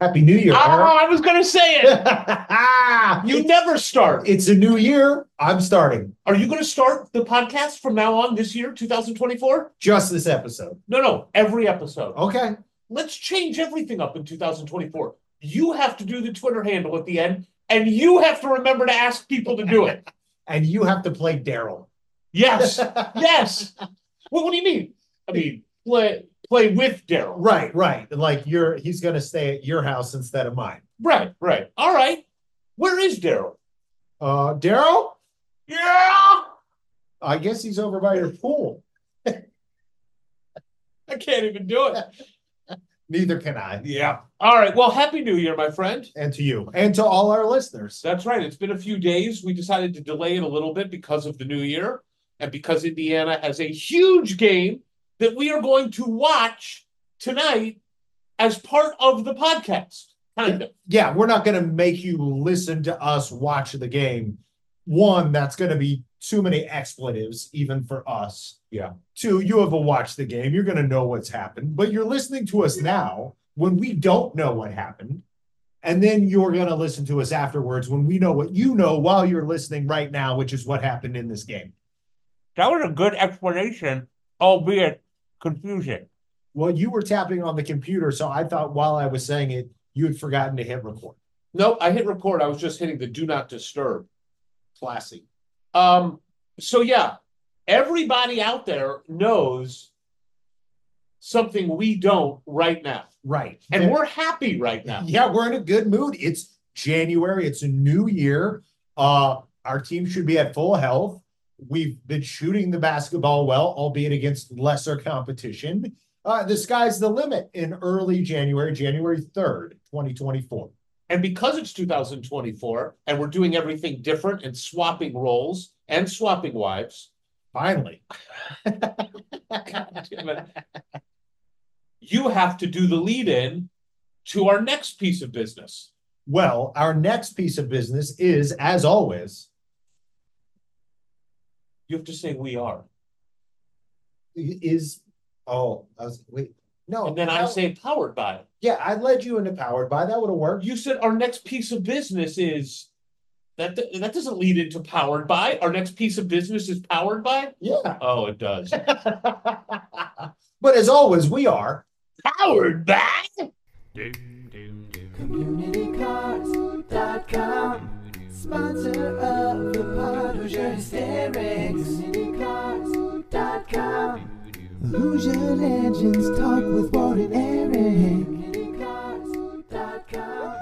Happy New Year, Oh, Eric. I was going to say it. You never start. it's a new year. I'm starting Are you going to start the podcast from now on this year, 2024? just this episode. No, no, every episode. Okay. Let's change everything up in 2024. You have to do the Twitter handle at the end, and you have to remember to ask people to do it. And you have to play Daryl. Yes, yes. Well, what do you mean? I mean, play play with Daryl. Right, right. Like you're he's gonna stay at your house instead of mine. Right, right. All right. Where is Daryl? Uh Daryl? Yeah. I guess he's over by your pool. I can't even do it. Neither can I. Yeah. All right. Well, happy New Year, my friend. And to you. And to all our listeners. That's right. It's been a few days. We decided to delay it a little bit because of the new year and because Indiana has a huge game that we are going to watch tonight as part of the podcast. Kind of. Yeah, we're not gonna make you listen to us watch the game. One, that's gonna be too many expletives, even for us. Yeah. Two, you have a watch the game. You're gonna know what's happened, but you're listening to us now when we don't know what happened. And then you're gonna listen to us afterwards when we know what you know while you're listening right now, which is what happened in this game. That was a good explanation, albeit confusing. Well, you were tapping on the computer, so I thought while I was saying it, you had forgotten to hit record. No, I hit record. I was just hitting the do not disturb. Classy. Um, so yeah, everybody out there knows something we don't right now. Right. And we're happy right now. Yeah, we're in a good mood. It's January, it's a new year. Uh our team should be at full health. We've been shooting the basketball well, albeit against lesser competition. Uh the sky's the limit in early January, January 3rd, 2024. And because it's 2024 and we're doing everything different and swapping roles and swapping wives, Finally. You have to do the lead in to our next piece of business. Well, our next piece of business is, as always, You have to say we are. is oh, I was wait. No, And then I how- say powered by. yeah, I led you into powered by that would have worked. You said our next piece of business is that that doesn't lead into powered by. Our next piece of business is powered by. Yeah. Oh, it does. but as always, we are powered by. CommunityCars.com Sponsor of the pod, Hoosier Hysterics CommunityCars.com Hoosier Legends talk with Ward and Eric CommunityCars.com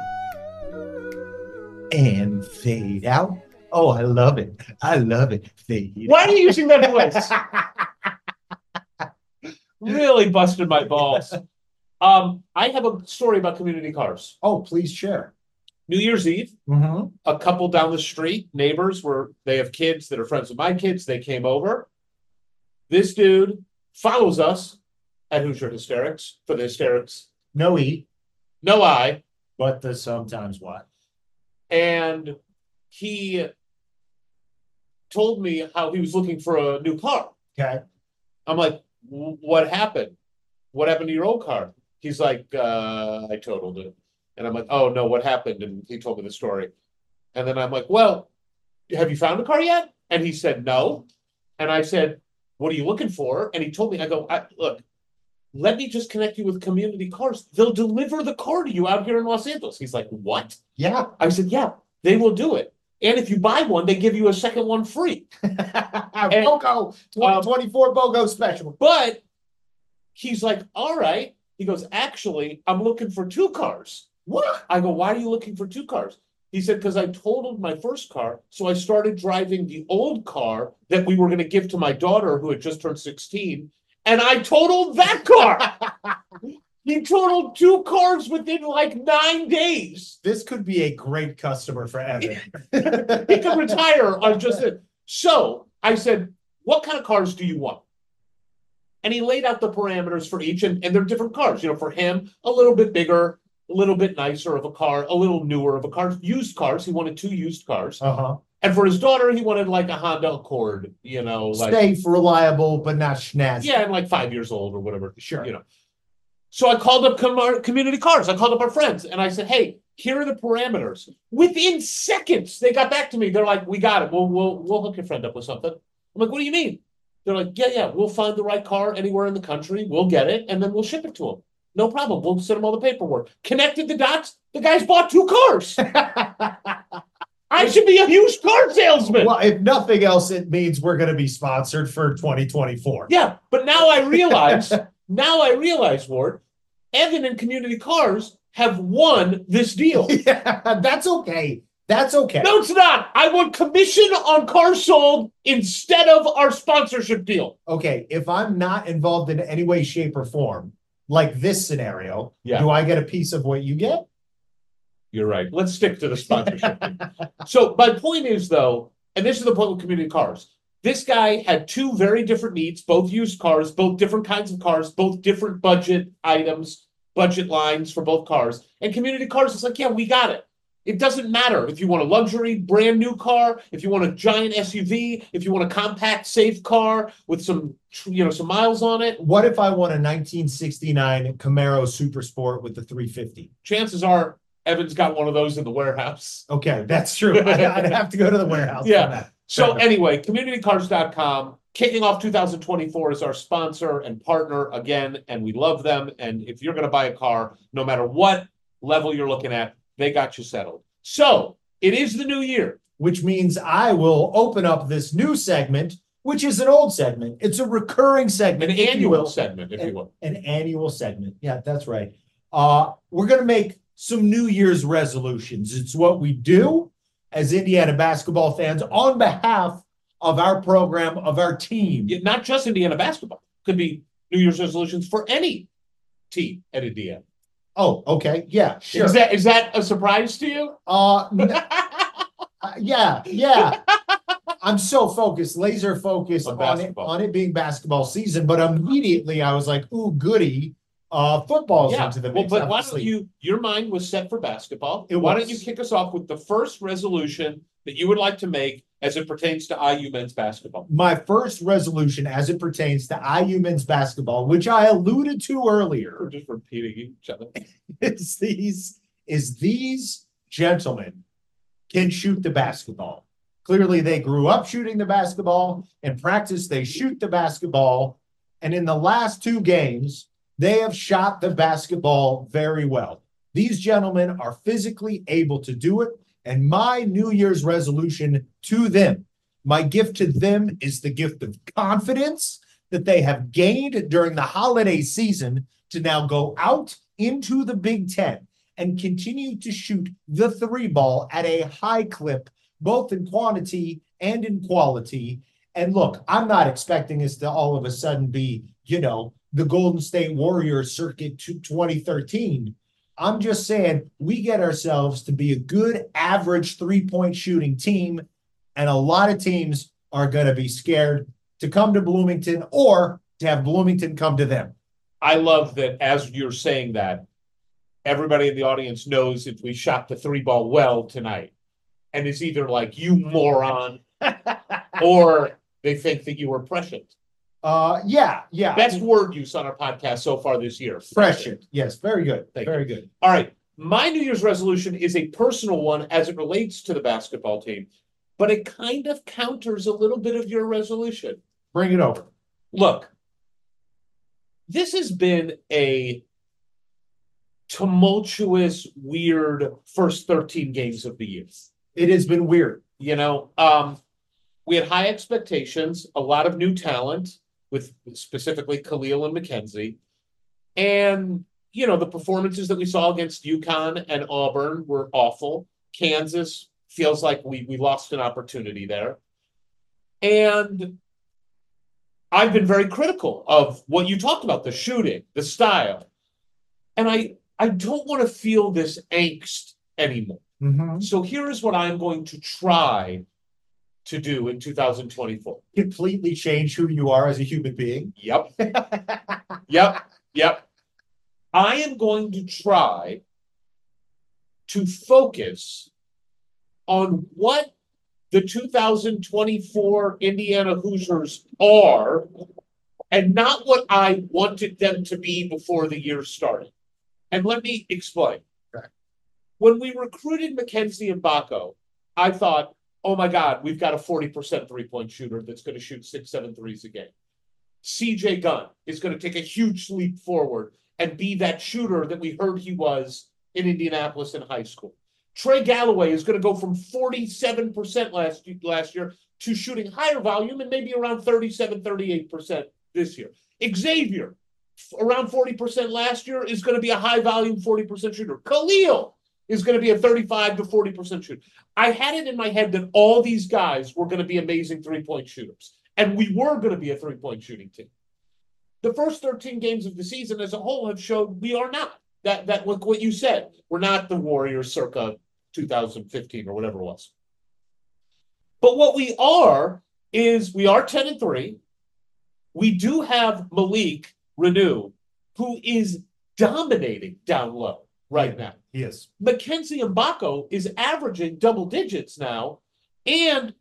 and fade out. Oh, I love it. I love it. Fade Why are you using that voice? really busted my balls. Um, I have a story about community cars. Oh, please share. New Year's Eve, Mm-hmm. a couple down the street, neighbors where they have kids that are friends with my kids. They came over. This dude follows us at Hoosier Hysterics for the hysterics. No E, No I. but the sometimes what? And he told me how he was looking for a new car. Okay. I'm like, what happened? What happened to your old car? He's like, uh, I totaled it. And I'm like, oh no, what happened? And he told me the story. And then I'm like, well, have you found a car yet? And he said, no. And I said, what are you looking for? And he told me, I go, I, look, let me just connect you with community cars. They'll deliver the car to you out here in Los Angeles. He's like, what? Yeah. I said, yeah, they will do it. And if you buy one, they give you a second one free. BOGO, Um, 24 BOGO special. But he's like, all right. He goes, actually, I'm looking for two cars. What? I go, why are you looking for two cars? He said, because I totaled my first car. So I started driving the old car that we were going to give to my daughter who had just turned 16. And I totaled that car. he totaled two cars within like nine days. This could be a great customer for Evan. He could retire on just it. So I said, what kind of cars do you want? And he laid out the parameters for each, and, and they're different cars. You know, for him, a little bit bigger, a little bit nicer of a car, a little newer of a car. Used cars. He wanted two used cars. Uh-huh. And for his daughter, he wanted like a Honda Accord, you know, like Safe, reliable, but not snazzy. yeah, and like five years old or whatever. Sure. You know. So I called up com- community cars. I called up our friends and I said, "Hey, here are the parameters." Within seconds, they got back to me. They're like, "We got it. We'll we'll we'll hook your friend up with something." I'm like, "What do you mean?" They're like, "Yeah, yeah. We'll find the right car anywhere in the country. We'll get it, and then we'll ship it to him. No problem. We'll send him all the paperwork." Connected the dots. The guy's bought two cars. I should be a huge car salesman. Well, if nothing else, it means we're going to be sponsored for 2024. Yeah, but now I realize, now I realize, Ward, Evan and Community Cars have won this deal. Yeah, that's okay. That's okay. No, it's not. I want commission on cars sold instead of our sponsorship deal. Okay, if I'm not involved in any way, shape, or form, like this scenario, Yeah. do I get a piece of what you get? You're right. Let's stick to the sponsorship. so my point is though, and this is the point with community cars. This guy had two very different needs, both used cars, both different kinds of cars, both different budget items, budget lines for both cars. And community cars is like, yeah, we got it. It doesn't matter if you want a luxury brand new car, if you want a giant SUV, if you want a compact safe car with some you know some miles on it. What if I want a 1969 Camaro Super Sport with the 350? Chances are Evan's got one of those in the warehouse. Okay, that's true. I'd, I'd have to go to the warehouse. Yeah. So anyway, communitycars.com kicking off 2024 is our sponsor and partner again, and we love them. And if you're going to buy a car, no matter what level you're looking at, they got you settled. So it is the new year. which means I will open up this new segment, which is an old segment. It's a recurring segment, you annual segment, if you will. An annual segment. Yeah, that's right. Uh, we're gonna make some New Year's resolutions. It's what we do as Indiana basketball fans on behalf of our program, of our team. Not just Indiana basketball. Could be New Year's resolutions for any team at Indiana. Oh, okay. Yeah, sure. Is that is that a surprise to you? Uh, n- uh, yeah, yeah. I'm so focused, laser focused On on, it, on it being basketball season, but immediately I was like, ooh, goody. Uh, football's Yeah, into the well, mix. but why don't you, your mind was set for basketball. It Why was. don't you kick us off with the first resolution that you would like to make as it pertains to IU men's basketball? My first resolution as it pertains to IU men's basketball, which I alluded to earlier. We're just repeating each other. is these is these gentlemen can shoot the basketball. Clearly, they grew up shooting the basketball. In practice, they shoot the basketball. And in the last two games, they have shot the basketball very well. These gentlemen are physically able to do it. And my New Year's resolution to them, my gift to them is the gift of confidence that they have gained during the holiday season to now go out into the Big Ten and continue to shoot the three ball at a high clip, both in quantity and in quality. And look, I'm not expecting us to all of a sudden be, you know, the Golden State Warriors circuit to 2013. I'm just saying we get ourselves to be a good average three point shooting team. And a lot of teams are going to be scared to come to Bloomington or to have Bloomington come to them. I love that as you're saying that, everybody in the audience knows if we shot the three ball well tonight. And it's either like, you moron, or they think that you were prescient. Uh, yeah, yeah. Best word use on our podcast so far this year. Prescient. Yes, very good. Thank very good. All right. My New Year's resolution is a personal one as it relates to the basketball team, but it kind of counters a little bit of your resolution. Bring it over. Look, this has been a tumultuous, weird first 13 games of the year. It has been weird. You know, um, we had high expectations, a lot of new talent with specifically Kel'el and McKenzie. And, you know, the performances that we saw against UConn and Auburn were awful. Kansas feels like we we lost an opportunity there. And I've been very critical of what you talked about, the shooting, the style. And I I don't want to feel this angst anymore. Mm-hmm. So here is what I'm going to try to do in 2024. Completely change who you are as a human being. Yep. yep. Yep. I am going to try to focus on what the 2024 Indiana Hoosiers are and not what I wanted them to be before the year started. And let me explain. Okay. When we recruited Mackenzie Mgbako, I thought, oh my God, we've got a 40% three point shooter that's going to shoot six, seven threes a game. CJ Gunn is going to take a huge leap forward and be that shooter that we heard he was in Indianapolis in high school. Trey Galloway is going to go from 47% last, last year to shooting higher volume and maybe around 37, 38% this year. Xavier, around 40% last year, is going to be a high volume 40% shooter. Kel'el is going to be a 35 to 40% shooter. I had it in my head that all these guys were going to be amazing three point shooters, and we were going to be a three point shooting team. The first 13 games of the season as a whole have showed we are not. That, that look what you said. We're not the Warriors circa 2015 or whatever it was. But what we are is we are 10 and 3. We do have Malik Reneau, who is dominating down low right now. Yes. Mackenzie Mgbako is averaging double digits now, and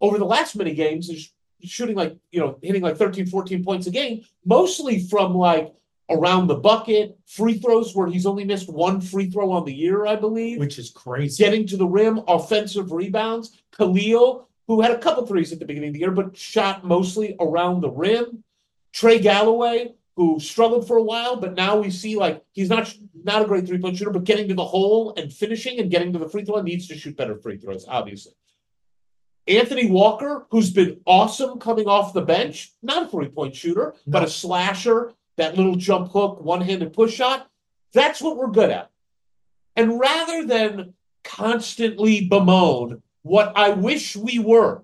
over the last many games is shooting like, you know, hitting like 13, 14 points a game, mostly from like around the bucket, free throws where he's only missed one free throw on the year, I believe. Which is crazy. Getting to the rim, offensive rebounds. Kel'el, who had a couple threes at the beginning of the year, but shot mostly around the rim. Trey Galloway, who struggled for a while, but now we see like he's not not a great three point shooter, but getting to the hole and finishing and getting to the free throw line needs to shoot better free throws, obviously. Anthony Walker, who's been awesome coming off the bench, not a three point shooter, but a slasher, that little jump hook, one handed push shot. That's what we're good at. And rather than constantly bemoan what I wish we were,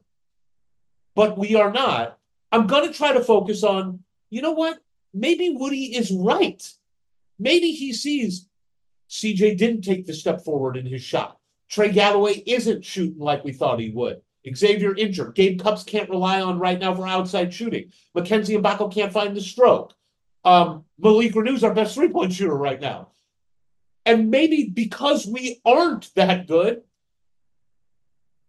but we are not, I'm going to try to focus on, you know what? Maybe Woody is right. Maybe he sees CJ didn't take the step forward in his shot. Trey Galloway isn't shooting like we thought he would. Xavier injured. Gabe Cupps can't rely on right now for outside shooting. Mackenzie Mgbako can't find the stroke. Um, Malik Reneau's our best three point shooter right now. And maybe because we aren't that good,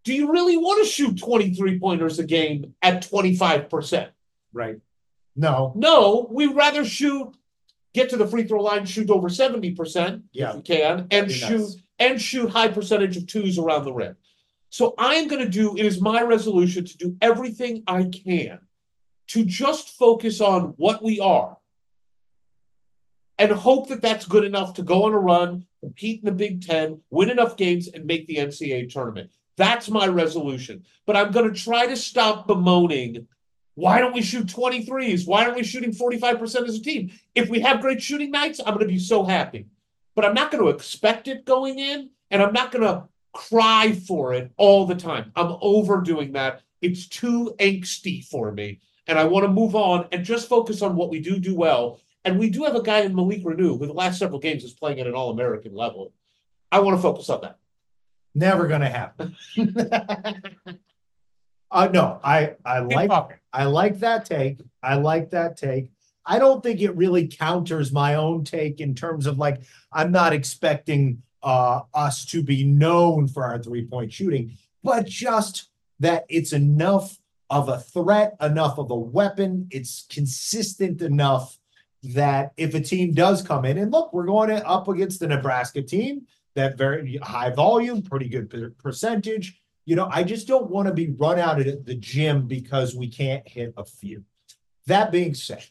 do you really want to shoot 23 pointers a game at 25%? Right. No. No, we'd rather shoot, get to the free throw line, shoot over 70% Yeah. if we can, and Be shoot nice. and shoot high percentage of twos around the rim. So I am going to do, it is my resolution to do everything I can to just focus on what we are and hope that that's good enough to go on a run, compete in the Big Ten, win enough games, and make the NCAA tournament. That's my resolution. But I'm going to try to stop bemoaning. Why don't we shoot 23s? Why aren't we shooting 45% as a team? If we have great shooting nights, I'm going to be so happy. But I'm not going to expect it going in, and I'm not going to cry for it all the time. I'm overdoing that. It's too angsty for me. And I want to move on and just focus on what we do do well. And we do have a guy in Malik Reneau who the last several games is playing at an all American level. I want to focus on that. Never gonna happen. uh no, I I like. I like that take. I like that take. I don't think it really counters my own take in terms of like I'm not expecting uh us to be known for our three-point shooting, but just that it's enough of a threat, enough of a weapon, it's consistent enough that if a team does come in and look, we're going up against the Nebraska team, that very high volume, pretty good percentage. You know, I just don't want to be run out at the gym because we can't hit a few. That being said,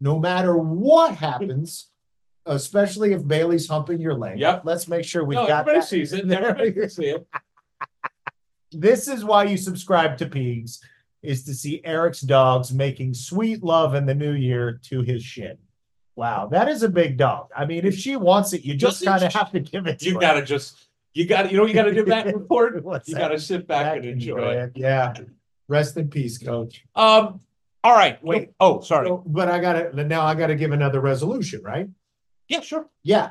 no matter what happens, especially if Bailey's humping your leg. Yep. Let's make sure we No, got everybody that. sees it. Everybody can see it. This is why you subscribe to Pigs, is to see Eric's dogs making sweet love in the new year to his shin. Wow, that is a big dog. I mean, if she wants it, you just Doesn't kind of have to give it to You her. gotta just, you gotta, you know, you gotta do that report. What's You that? gotta sit back and enjoy it. Yeah. Rest in peace, coach. Um, all right, wait, oh, sorry. So, but I gotta now I gotta give another resolution, right? Yeah, sure. Yeah.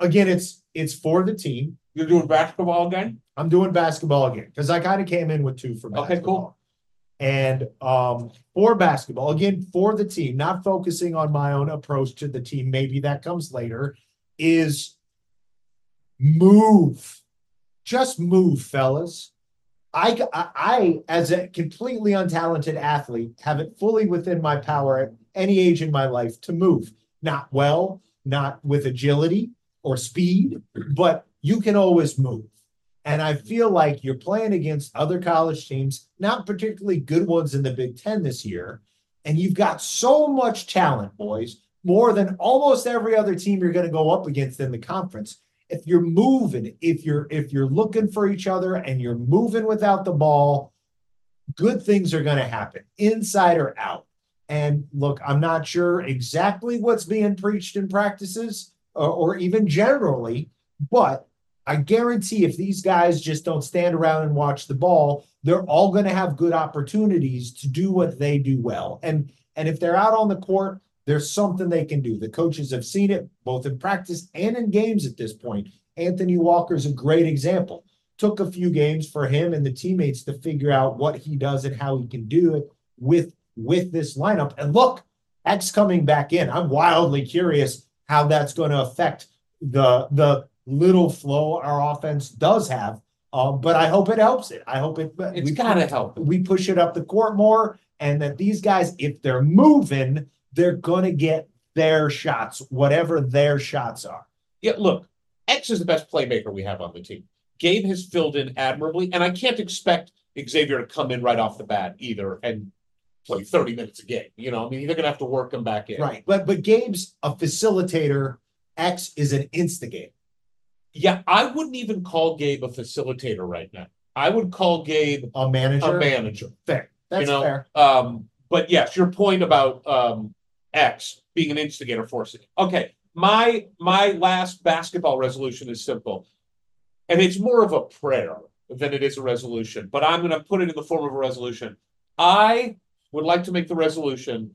Again, it's it's for the team. You're doing basketball again? I'm doing basketball again because I kind of came in with two for basketball. Okay, cool. And um for basketball, again, for the team, not focusing on my own approach to the team, maybe that comes later, is move. Just move, fellas. I, I, as a completely untalented athlete, have it fully within my power at any age in my life to move. Not well, not with agility or speed, but you can always move. And I feel like you're playing against other college teams, not particularly good ones in the Big Ten this year. And you've got so much talent, boys, more than almost every other team you're going to go up against in the conference. If you're moving, if you're if you're looking for each other and you're moving without the ball, good things are going to happen, inside or out. And look, I'm not sure exactly what's being preached in practices or, or even generally, but I guarantee if these guys just don't stand around and watch the ball, they're all going to have good opportunities to do what they do well. And and if they're out on the court, there's something they can do. The coaches have seen it both in practice and in games at this point. Anthony Walker's a great example. Took a few games for him and the teammates to figure out what he does and how he can do it with with this lineup. And look, X coming back in. I'm wildly curious how that's going to affect the the little flow our offense does have. Um, but I hope it helps it. I hope it. It's we- gotta help. we push it up the court more, and that these guys, if they're moving, they're gonna get their shots, whatever their shots are. Yeah, look, X is the best playmaker we have on the team. Gabe has filled in admirably, and I can't expect Xavier to come in right off the bat either and play 30 minutes a game. You know, I mean, they're gonna have to work him back in. Right. But but Gabe's a facilitator. X is an instigator. Yeah, I wouldn't even call Gabe a facilitator right now. I would call Gabe A manager. a manager. Fair. That's you know, fair. Um, but yes, your point about um X being an instigator forcing. Okay, my my last basketball resolution is simple, and it's more of a prayer than it is a resolution. But I'm going to put it in the form of a resolution. I would like to make the resolution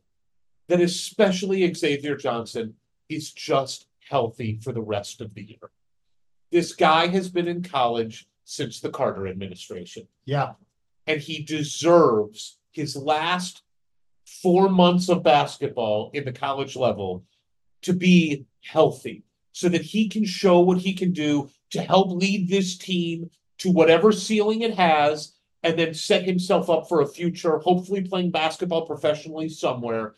that especially Xavier Johnson is just healthy for the rest of the year. This guy has been in college since the Carter administration Yeah. and he deserves his last four months of basketball in the college level to be healthy so that he can show what he can do to help lead this team to whatever ceiling it has and then set himself up for a future, hopefully playing basketball professionally somewhere.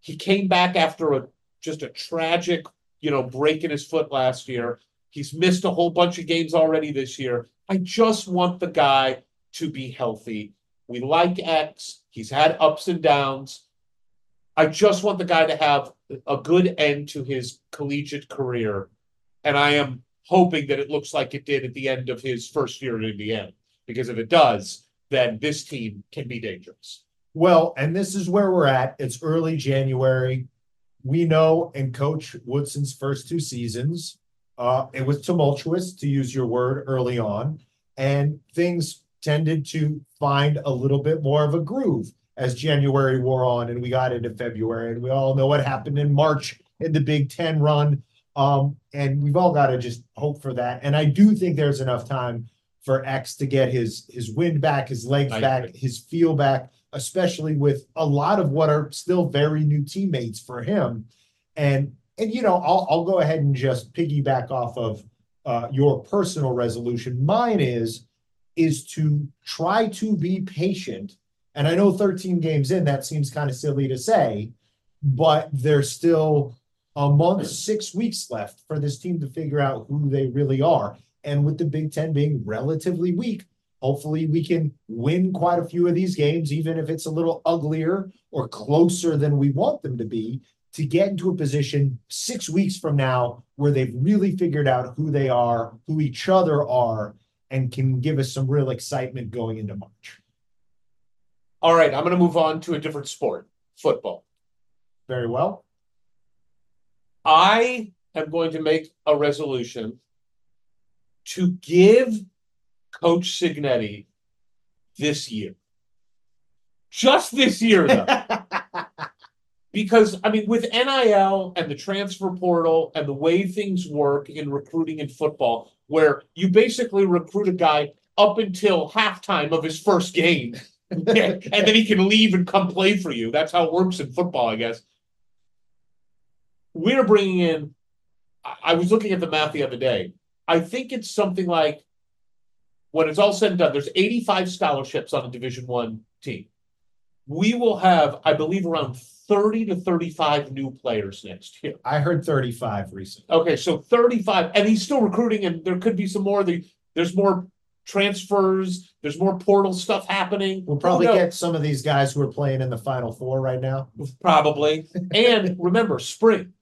He came back after a just a tragic, you know, break in his foot last year. He's missed a whole bunch of games already this year. I just want the guy to be healthy. We like X. He's had ups and downs. I just want the guy to have a good end to his collegiate career. And I am hoping that it looks like it did at the end of his first year at Indiana. Because if it does, then this team can be dangerous. Well, and this is where we're at. It's early January. We know in Coach Woodson's first two seasons, uh, it was tumultuous, to use your word, early on, and things tended to find a little bit more of a groove as January wore on and we got into February. And we all know what happened in March in the Big Ten run. Um, and we've all got to just hope for that. And I do think there's enough time for X to get his his wind back, his legs I back, agree. his feel back, especially with a lot of what are still very new teammates for him. And and you know, I'll I'll go ahead and just piggyback off of uh, your personal resolution. Mine is is to try to be patient. And I know 13 games in, that seems kind of silly to say, but there's still a month, six weeks left for this team to figure out who they really are. And with the Big Ten being relatively weak, hopefully we can win quite a few of these games, even if it's a little uglier or closer than we want them to be, to get into a position six weeks from now where they've really figured out who they are, who each other are, and can give us some real excitement going into March. All right, I'm gonna move on to a different sport, football. Very well. I am going to make a resolution to give Coach Cignetti this year. Just this year, though. because, I mean, with NIL and the transfer portal and the way things work in recruiting in football, where you basically recruit a guy up until halftime of his first game, and then he can leave and come play for you. That's how it works in football, I guess. We're bringing in I- was looking at the math the other day. I think it's something like when it's all said and done, there's 85 scholarships on a Division One team. We will have, I believe, around 30 to 35 new players next year. I heard 35 recently. Okay, so 35, and he's still recruiting, and there could be some more. The, there's more transfers, there's more portal stuff happening. We'll Who probably knows? get some of these guys who are playing in the final four right now. Probably. And remember, spring.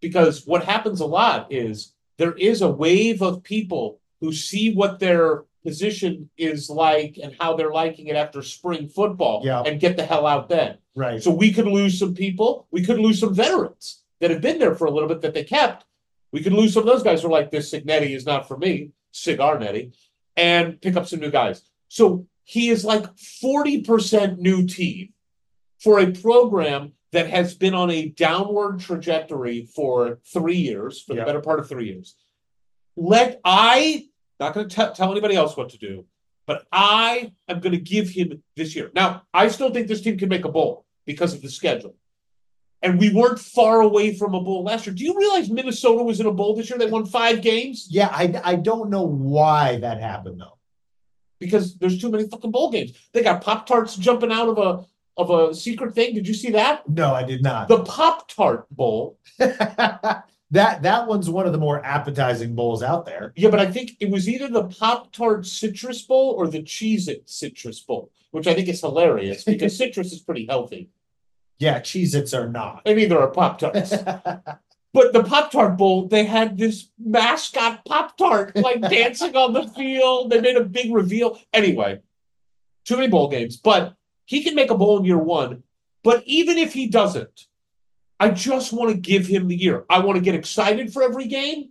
Because what happens a lot is there is a wave of people who see what their position is like and how they're liking it after spring football Yeah. and get the hell out then. Right. So we could lose some people. We could lose some veterans that have been there for a little bit that they kept. We could lose some of those guys who are like, this Cignetti is not for me, Sigarnetti, and pick up some new guys. So he is like 40% new team for a program that has been on a downward trajectory for three years, for Yeah. the better part of three years. Let I, not going to tell anybody else what to do, but I am going to give him this year. Now, I still think this team can make a bowl because of the schedule. And we weren't far away from a bowl last year. Do you realize Minnesota was in a bowl this year? They won five games Yeah, I, I don't know why that happened though. because there's too many fucking bowl games. They got Pop Tarts jumping out of a of a secret thing. Did you see that? No, I did not. The Pop Tart Bowl. that that one's one of the more appetizing bowls out there. Yeah, but I think it was either the Pop Tart Citrus Bowl or the Cheez It Citrus Bowl, which I think is hilarious because citrus is pretty healthy. Yeah, Cheez-Its are not. And neither are Pop Tarts. But the Pop Tart Bowl, they had this mascot Pop Tart like dancing on the field. They made a big reveal. Anyway, too many bowl games, but he can make a bowl in year one. But even if he doesn't, I just want to give him the year. I want to get excited for every game.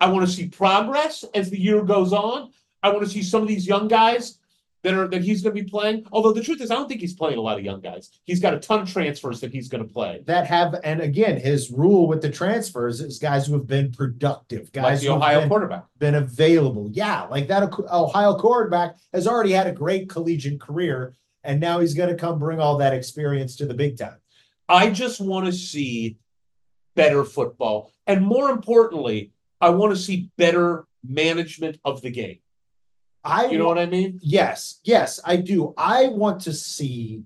I want to see progress as the year goes on. I want to see some of these young guys that are that he's going to be playing. Although the truth is, I don't think he's playing a lot of young guys. He's got a ton of transfers that he's going to play. that have and again his rule with the transfers is guys who have been productive, Like guys the who have Ohio been, quarterback. been available. Yeah, like that Ohio quarterback has already had a great collegiate career, and now he's going to come bring all that experience to the big time. I just want to see better football. And more importantly, I want to see better management of the game. I You know what I mean? yes, yes, I do. I want to see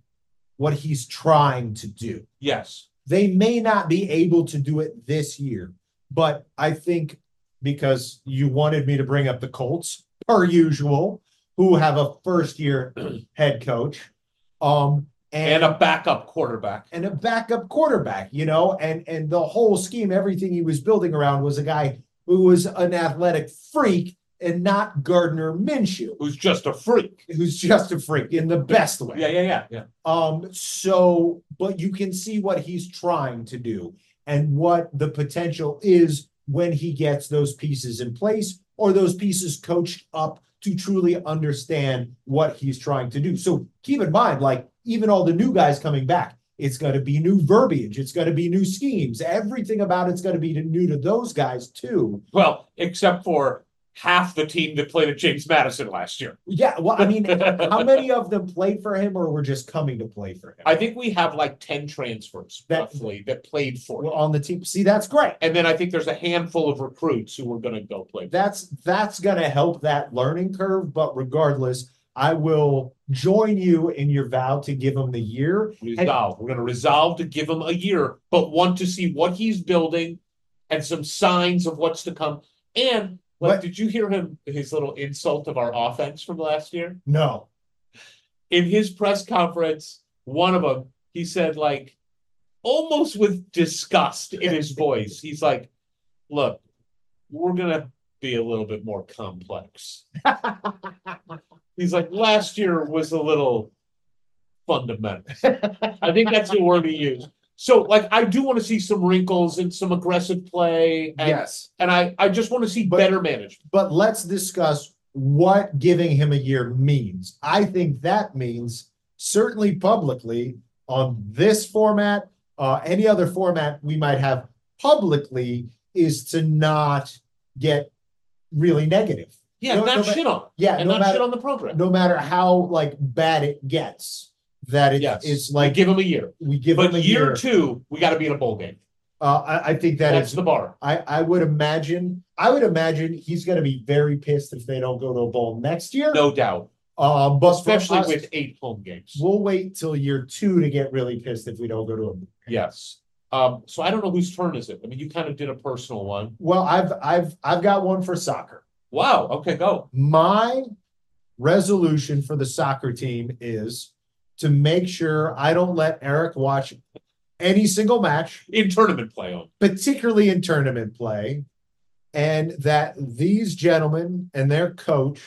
what he's trying to do. Yes. They may not be able to do it this year, but I think because you wanted me to bring up the Colts, per usual, who have a first year head coach, um, And a backup quarterback. and a backup quarterback, you know, and and the whole scheme, everything he was building around was a guy who was an athletic freak and not Gardner Minshew, Who's just a freak. who's just a freak in the best way. Yeah, yeah, yeah, yeah. Um, so, but you can see what he's trying to do and what the potential is when he gets those pieces in place or those pieces coached up to truly understand what he's trying to do. So keep in mind, like even all the new guys coming back, it's going to be new verbiage, it's going to be new schemes, everything about it's going to be new to those guys too. Well, except for half the team that played at James Madison last year. Yeah, well, I mean, how many of them played for him or were just coming to play for him? I think we have like 10 transfers That- roughly that played for Well, him. on the team. See, that's great. And then I think there's a handful of recruits who are going to go play. that's that's gonna help that learning curve. But regardless, I will join you in your vow to give him the year. Resolve. We're going to resolve to give him a year, but want to see what he's building and some signs of what's to come. And Like, But- did you hear him, his little insult of our offense from last year? No. In his press conference, one of them, he said like, almost with disgust in his voice, he's like, look, we're gonna be a little bit more complex. He's like, last year was a little fundamental. I think that's the word he used. So like, I do want to see some wrinkles and some aggressive play and, Yes. and I, I just want to see But- better management. But let's discuss what giving him a year means. I think that means certainly publicly on this format, uh, any other format we might have publicly is to not get really negative. Yeah, No- not no shit on. Yeah, And no not matter, shit on the program. no matter how like bad it gets, that it, Yes, it's like give him a year. we give him But a year year. two, we gotta be in a bowl game. Uh, I, I think that That's is the bar. I, I would imagine, I would imagine he's gonna be very pissed if they don't go to a bowl next year. No doubt, Um, but for especially us, with eight home games. We'll wait till year two to get really pissed if we don't go to a. bowl. Yes. Um, so I don't know whose turn is it? I mean, you kind of did a personal one. Well, I've, I've, I've got one for soccer. Wow, okay, go. My resolution for the soccer team is to make sure I don't let Eric watch any single match, In tournament play on. particularly in tournament play. And that these gentlemen and their coach,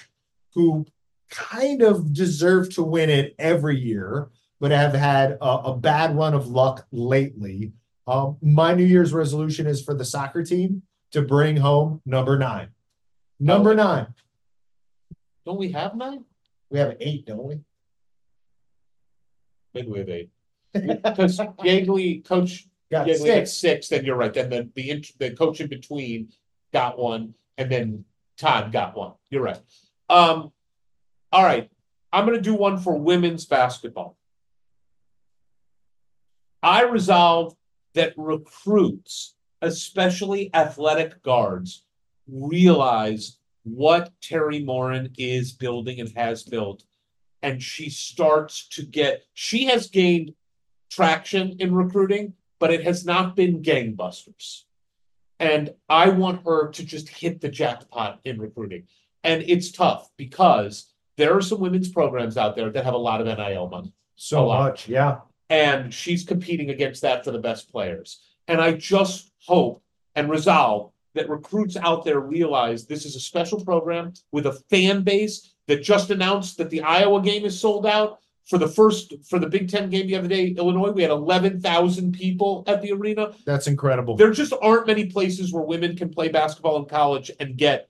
who kind of deserve to win it every year, but have had a, a bad run of luck lately. Um, my New Year's resolution is for the soccer team to bring home number nine. Number nine. Don't we have nine? We have eight, don't we? Have eight. Because Yeagley, coach Got Yeagley had six. six, then you're right. Then the, the, int- the coach in between got one and then Todd got one. You're right. Um, all right. I'm gonna do one for women's basketball. I resolve that recruits, especially athletic guards, realize what Teri Moren is building and has built. And she starts to get, she has gained traction in recruiting, but it has not been gangbusters. And I want her to just hit the jackpot in recruiting. And it's tough because there are some women's programs out there that have a lot of NIL money So much, yeah. and she's competing against that for the best players. And I just hope and resolve that recruits out there realize this is a special program with a fan base that just announced that the Iowa game is sold out. For the first, for the Big Ten game the other day, Illinois, we had 11,000 people at the arena. That's incredible. There just aren't many places where women can play basketball in college and get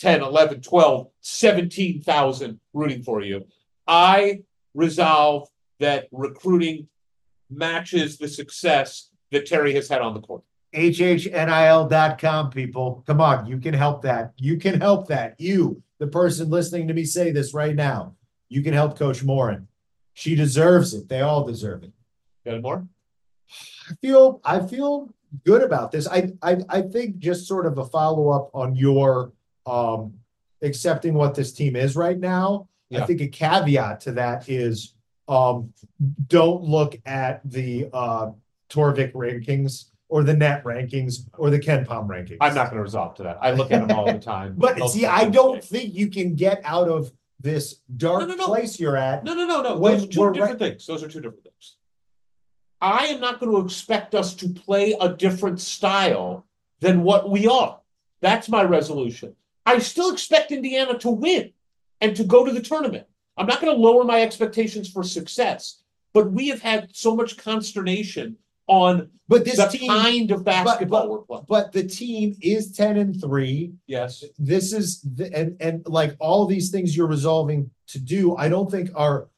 10, 11, 12, 17,000 rooting for you. I resolve that recruiting matches the success that Teri has had on the court. HHNIL.com, people. Come on, you can help that. You can help that. You, the person listening to me say this right now, you can help Coach Moren. She deserves it. They all deserve it. Got more? I feel I feel good about this. I I I think just sort of a follow-up on your um accepting what this team is right now. I think a caveat to that is um don't look at the uh Torvik rankings or the net rankings or the KenPom rankings. I'm not going to resolve to that. I look at them all the time. But Most see, I don't think you can get out of this dark No, no, no. place you're at. No, no, no, no. Those are two different things. Those are two different things. I am not going to expect us to play a different style than what we are. That's my resolution. I still expect Indiana to win and to go to the tournament. I'm not going to lower my expectations for success, but we have had so much consternation on But this the team, kind of basketball but- we're playing. but the team is 10 and 3. Yes. this is the, and and like all these things you're resolving to do i don't think are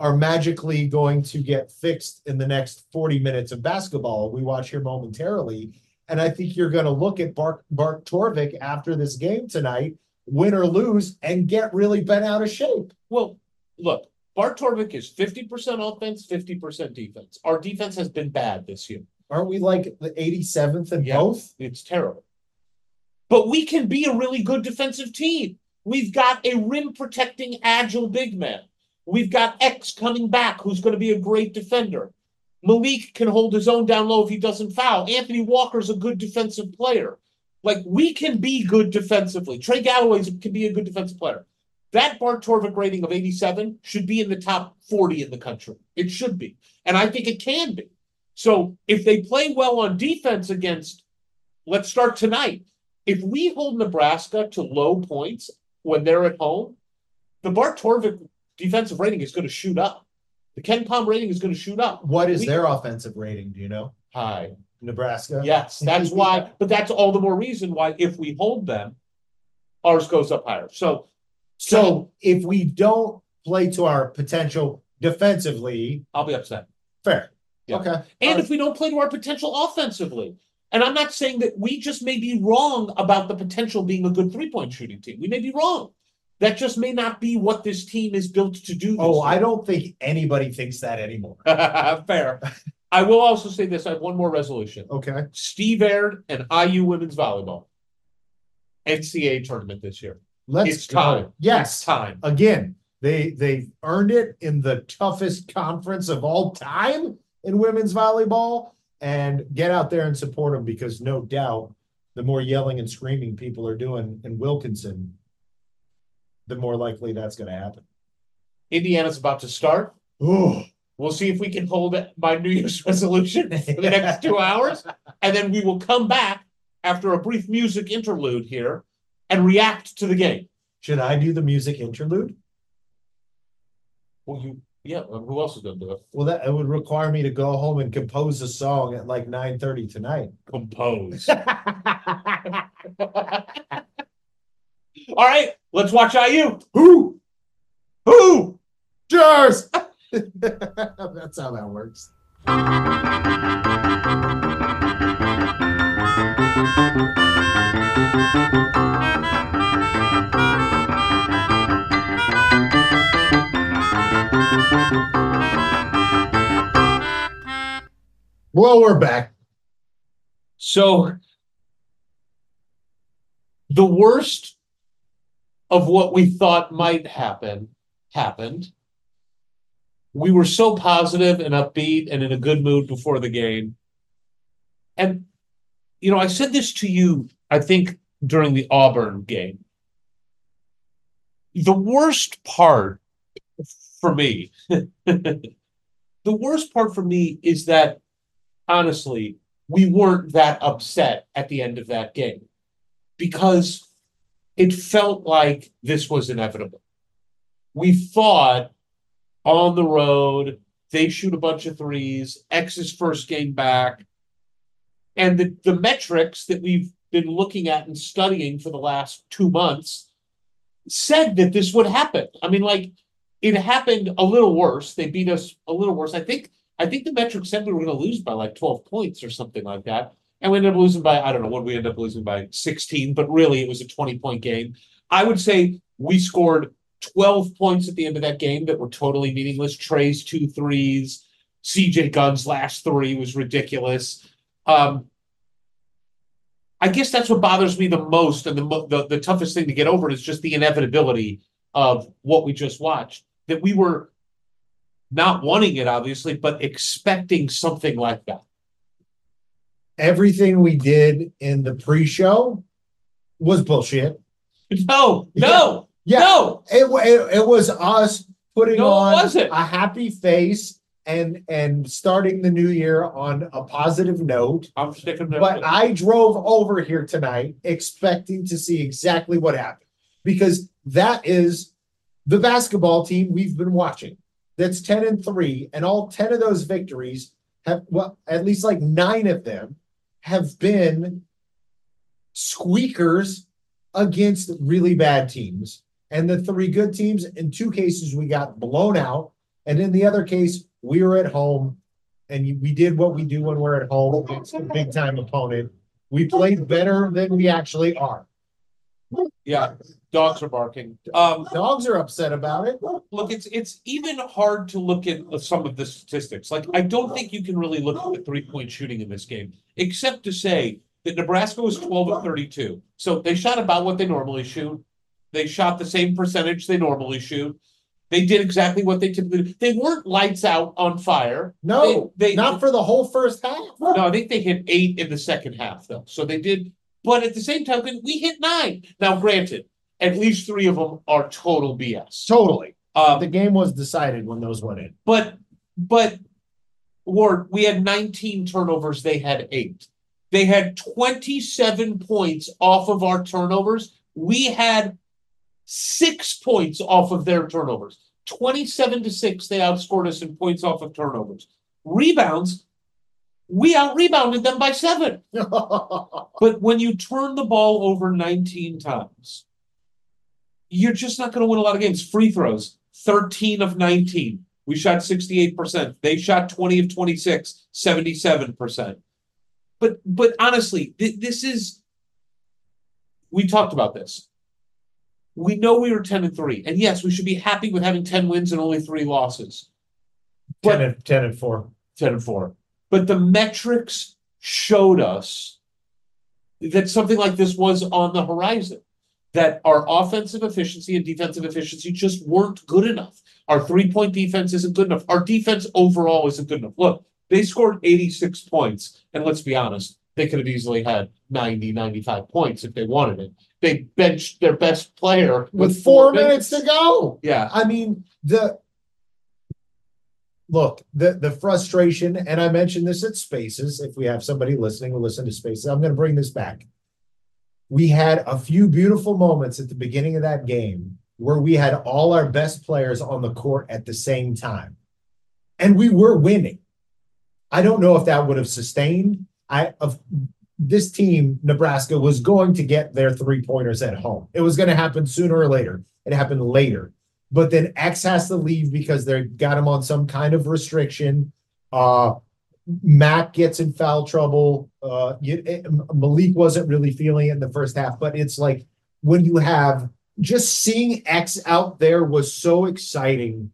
are magically going to get fixed in the next 40 minutes of basketball we watch here momentarily and i think you're going to look at bart bart torvik after this game tonight win or lose and get really bent out of shape Well, look, Bart Torvik is 50% offense, 50% defense. Our defense has been bad this year. aren't we like the 87th in Yeah. both It's terrible. But we can be a really good defensive team. We've got a rim protecting, agile big man. We've got X coming back who's going to be a great defender. Malik can hold his own down low if he doesn't foul. Anthony Walker's a good defensive player. Like we can be good defensively. Trey Galloway can be a good defensive player. That Bart Torvik rating of 87 should be in the top 40 in the country. It should be. And I think it can be. So if they play well on defense against, let's start tonight. If we hold Nebraska to low points when they're at home, the Bart Torvik defensive rating is going to shoot up. The KenPom rating is going to shoot up. What is We- their offensive rating? Do you know? High. Nebraska? Yes, that's why, but that's all the more reason why if we hold them, ours goes up higher. So So if we don't play to our potential defensively, I'll be upset. fair. Yeah. Okay. And if we don't play to our potential offensively. And I'm not saying that we just may be wrong about the potential being a good three point shooting team. We may be wrong. That just may not be what this team is built to do. Oh, I don't think anybody thinks that anymore. Fair. I will also say this. I have one more resolution. Okay. Steve Aird and IU women's volleyball. NCAA tournament this year. Let's It's go. time. It's Yes. time. Again, they they've earned it in the toughest conference of all time in women's volleyball. And get out there and support them because no doubt the more yelling and screaming people are doing in Wilkinson, the more likely that's going to happen. Indiana's about to start. Oh, We'll see if we can hold my New Year's resolution for the next two hours. And then we will come back after a brief music interlude here and react to the game. should I do the music interlude? Well, you, yeah, who else is gonna do it? Well, that it would require me to go home and compose a song at like nine thirty tonight. Compose. All right, let's watch IU. Who? Who? Jars. That's how that works. Well, we're back. So the worst of what we thought might happen happened. We were so positive and upbeat and in a good mood before the game. And, you know, I said this to you, I think, during the Auburn game. The worst part for me, the worst part for me is that honestly, we weren't that upset at the end of that game because it felt like this was inevitable. We thought on the road, they shoot a bunch of threes, X's first game back. And the, the metrics that we've been looking at and studying for the last two months said that this would happen. I mean, like, it happened a little worse. They beat us a little worse. I think I think the metric said we were going to lose by like 12 points or something like that. And we ended up losing by, I don't know what we ended up losing by 16, but really it was a 20 point game. I would say we scored 12 points at the end of that game that were totally meaningless. Trey's two threes, CJ Gunn's last three was ridiculous. Um, I guess that's what bothers me the most, and the, mo- the the toughest thing to get over is just the inevitability of what we just watched. That we were not wanting it, obviously, but expecting something like that. Everything we did in the pre-show was bullshit. No, no, Yeah. no. It, it, it was us putting No, on a happy face and and starting the new year on a positive note. I'm sticking there. But I drove over here tonight expecting to see exactly what happened because that is the basketball team we've been watching. That's 10 and 3 and all 10 of those victories have well at least like 9 of them have been squeakers against really bad teams. And the three good teams in two cases we got blown out and in the other case we were at home and we did what we do when we're at home against a big time opponent. We played better than we actually are. yeah, dogs are barking. Um, Dogs are upset about it. look, it's it's even hard to look at some of the statistics. Like, I don't think you can really look at the three point shooting in this game, except to say that Nebraska was 12 of 32. So they shot about what they normally shoot. They shot the same percentage they normally shoot. They did exactly what they typically do. They weren't lights out on fire. No, They- they- not for the whole first half. No, I think they hit eight in the second half, though. So they did But at the same token, we hit nine. Now, granted, at least three of them are total BS. Totally. Um, The game was decided when those went in. But, but, Ward, we had nineteen turnovers, they had eight. They had twenty-seven points off of our turnovers. We had six points off of their turnovers. Twenty-seven to six, they outscored us in points off of turnovers. Rebounds, we out-rebounded them by seven. But when you turn the ball over nineteen times, you're just not gonna win a lot of games. Free throws, thirteen of nineteen. We shot sixty-eight percent. They shot twenty of 26, 77 percent. But, but honestly, thi- this is, we talked about this. We know we were ten and three, and yes, we should be happy with having ten wins and only three losses. Ten and, ten and four. ten and four. But the metrics showed us that something like this was on the horizon. That our offensive efficiency and defensive efficiency just weren't good enough. Our three-point defense isn't good enough. Our defense overall isn't good enough. Look, they scored 86 points, and let's be honest, they could have easily had 90, 95 points if they wanted it. They benched their best player With four minutes to go. Yeah, I mean, the look, the the frustration, and I mentioned this at Spaces. If we have somebody listening who listen to Spaces, I'm going to bring this back. We had a few beautiful moments at the beginning of that game where we had all our best players on the court at the same time, and we were winning. I don't know if that would have sustained. I of this team, Nebraska, was going to get their three pointers at home. It was going to happen sooner or later. It happened later. But then X has to leave because they got him on some kind of restriction. Uh, Mac gets in foul trouble. Uh, you, eh, Malik wasn't really feeling it in the first half, but it's like when you have just seeing X out there was so exciting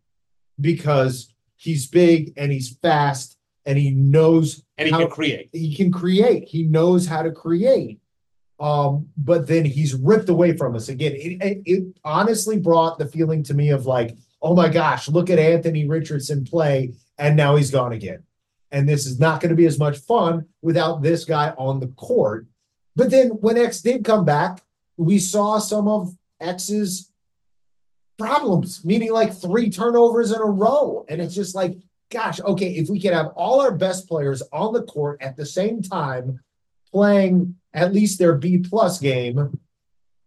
because he's big and he's fast and he knows and he how- can create. he can create. He knows how to create. Um, but then he's ripped away from us again. It, it, it honestly brought the feeling to me of like, oh my gosh, look at Anthony Richardson play, and now he's gone again. And this is not going to be as much fun without this guy on the court. But then when X did come back, we saw some of X's problems, meaning like three turnovers in a row. And it's just like, gosh, okay, if we could have all our best players on the court at the same time playing at least their B plus game,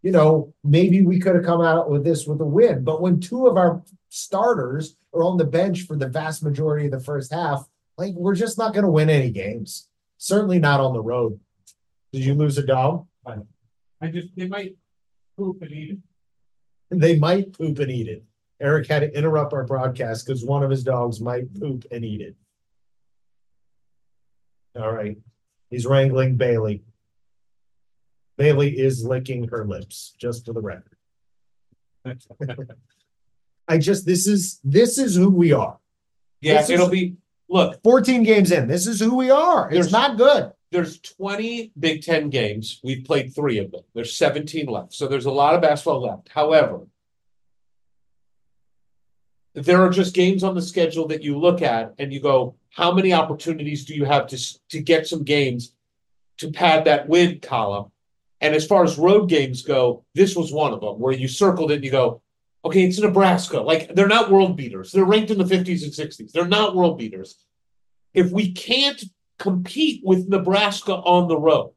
you know, maybe we could have come out with this with a win. But when two of our starters are on the bench for the vast majority of the first half, like we're just not going to win any games. Certainly not on the road. Did you lose a dog? I just, they might poop and eat it. They might poop and eat it. Eric had to interrupt our broadcast because one of his dogs might poop and eat it. All right. He's wrangling Bailey. Bailey is licking her lips, just for the record. I just, this is, this is who we are. Yeah, This it'll be, look, 14 games in, this is who we are. It's not good. there's twenty Big Ten games. We've played three of them. There's seventeen left. So there's a lot of basketball left. However, there are just games on the schedule that you look at and you go, how many opportunities do you have to, to get some games to pad that win column? And as far as road games go, this was one of them where you circled it and you go, okay, it's Nebraska. Like they're not world beaters. They're ranked in the fifties and sixties. They're not world beaters. If we can't compete with Nebraska on the road.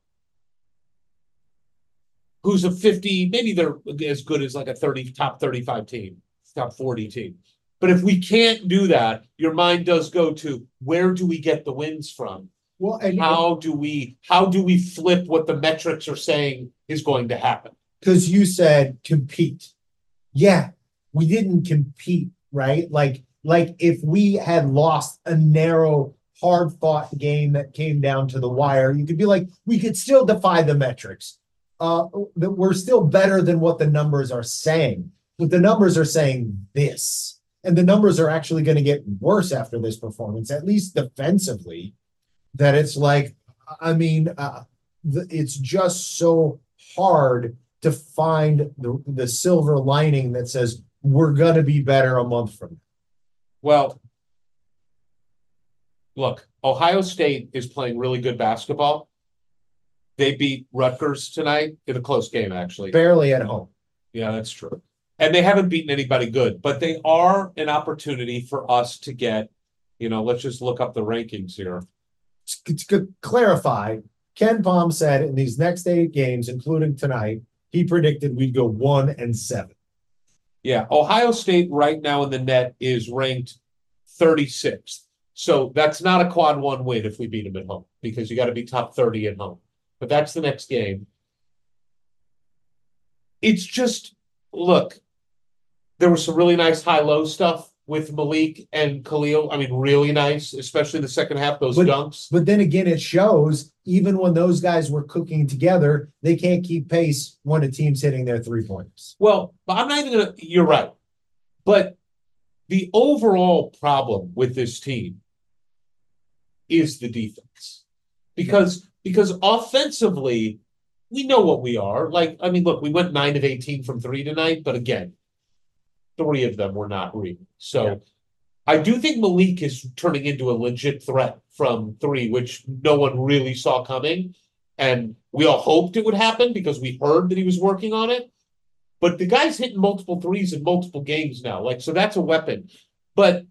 Who's a 50, maybe they're as good as like a 30, top 35 team, top 40 team. But if we can't do that, your mind does go to where do we get the wins from? Well, and How do we, how do we flip what the metrics are saying is going to happen? because you said compete. Yeah, we didn't compete, right? Like, like if we had lost a narrow, hard fought game that came down to the wire, you could be like, we could still defy the metrics. Uh, that we're still better than what the numbers are saying. But the numbers are saying this, and the numbers are actually going to get worse after this performance, at least defensively. That it's like, I mean, uh, the, it's just so hard to find the, the silver lining that says we're gonna be better a month from now. Well, look, Ohio State is playing really good basketball. They beat Rutgers tonight in a close game, actually. barely at home. Yeah, that's true. And they haven't beaten anybody good, but they are an opportunity for us to get, you know, let's just look up the rankings here. To, to clarify, KenPom said in these next eight games, including tonight, he predicted we'd go one and seven. Yeah, Ohio State right now in the net is ranked 36th. So that's not a quad one win if we beat them at home because you got to be top 30 at home. But that's the next game. It's just look, there was some really nice high low stuff with Malik and Kel'el. I mean, really nice, especially the second half, those But- dunks. But then again, it shows even when those guys were cooking together, they can't keep pace when a team's hitting their three pointers. Well, but I'm not even gonna, you're right. But the overall problem with this team is the defense. Because because offensively, we know what we are. Like, I mean, look, we went nine of 18 from three tonight, but again, three of them were not real. So Yeah. I do think Malik is turning into a legit threat from three, which no one really saw coming. And we all hoped it would happen because we heard that he was working on it. But the guy's hitting multiple threes in multiple games now. Like, so that's a weapon. But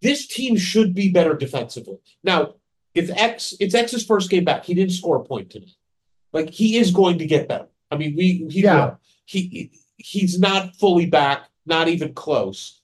this team should be better defensively. Now, if X, it's X's first game back, he didn't score a point today. Like, he is going to get better. I mean, we, he, Yeah. will. he, he's not fully back, not even close.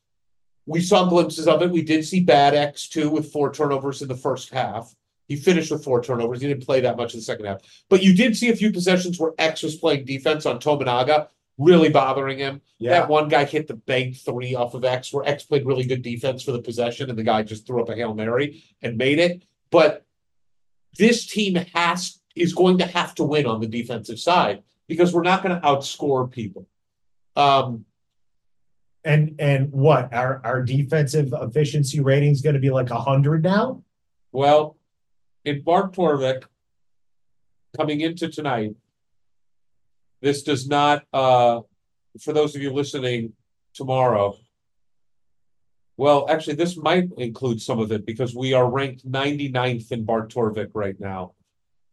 We saw glimpses of it. We did see bad X too with four turnovers in the first half. He finished with four turnovers. He didn't play that much in the second half. But you did see a few possessions where X was playing defense on Tominaga, really bothering him. Yeah. That one guy hit the bank three off of X, where X played really good defense for the possession, and the guy just threw up a Hail Mary and made it. But this team has is going to have to win on the defensive side because we're not going to outscore people. Um, And and what our our defensive efficiency rating is going to be like a hundred now. well, in Bart Torvik coming into tonight, this does not uh for those of you listening tomorrow. Well, actually, this might include some of it because we are ranked 99th in Bart Torvik right now.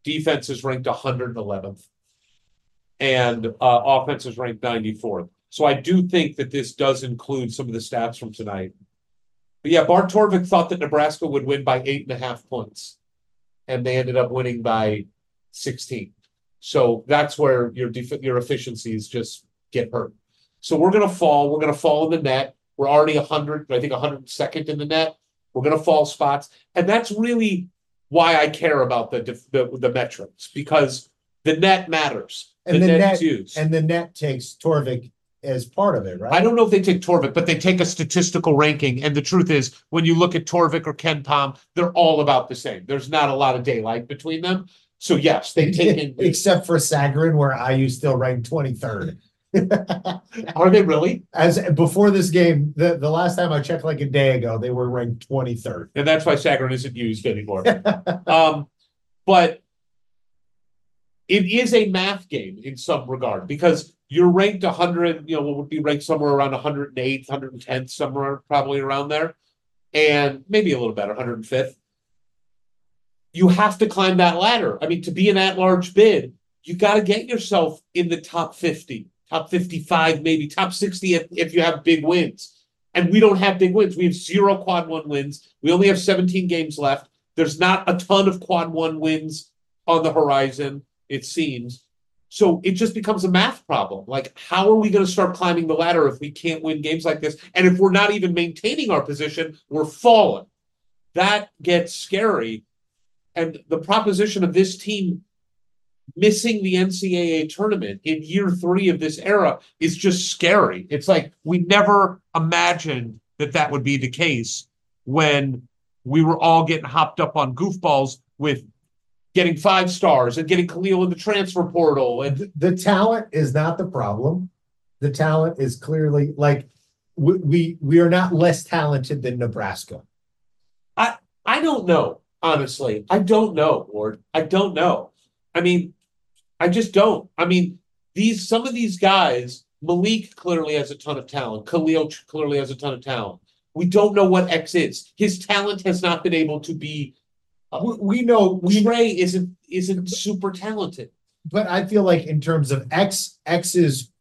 Defense is ranked 111th. And uh, offense is ranked 94th. So I do think that this does include some of the stats from tonight. But yeah, Bart Torvik thought that Nebraska would win by eight and a half points. And they ended up winning by 16. So that's where your def- your efficiencies just get hurt. So we're gonna fall. We're gonna fall in the net. We're already 100, I think 102nd in the net. We're gonna fall spots, and that's really why I care about the the, the metrics because the net matters. And the net net- used. And the net takes Torvik as part of it, right? I don't know if they take Torvik, but they take a statistical ranking. And the truth is, when you look at Torvik or KenPom, they're all about the same. There's not a lot of daylight between them. So yes, they take in. Except for Sagarin, where IU still ranked twenty third. Are they really? As before this game, the, the last time I checked like a day ago, they were ranked twenty third. And that's why Sagarin isn't used anymore. um, but it is a math game in some regard because you're ranked 100, you know, what would be ranked somewhere around 108th, 110th, somewhere probably around there, and maybe a little better, 105th. You have to climb that ladder. I mean, to be an at large bid, you got to get yourself in the top 50, top 55, maybe top 60 if, if you have big wins. And we don't have big wins. We have zero quad one wins. We only have 17 games left. There's not a ton of quad one wins on the horizon, it seems. So it just becomes a math problem. Like, how are we going to start climbing the ladder if we can't win games like this? And if we're not even maintaining our position, we're falling. That gets scary. And the proposition of this team missing the NCAA tournament in year three of this era is just scary. It's like we never imagined that that would be the case when we were all getting hopped up on goofballs with getting five stars and getting Kel'el in the transfer portal. And The, talent is not the problem. The talent is clearly like we, we we are not less talented than Nebraska. I I don't know, honestly. I don't know, Ward. I don't know. I mean, I just don't. I mean, these some of these guys, Malik clearly has a ton of talent. Kel'el clearly has a ton of talent. We don't know what X is. His talent has not been able to be we, we know, we, Trey isn't isn't super talented. but I feel like in terms of X, X is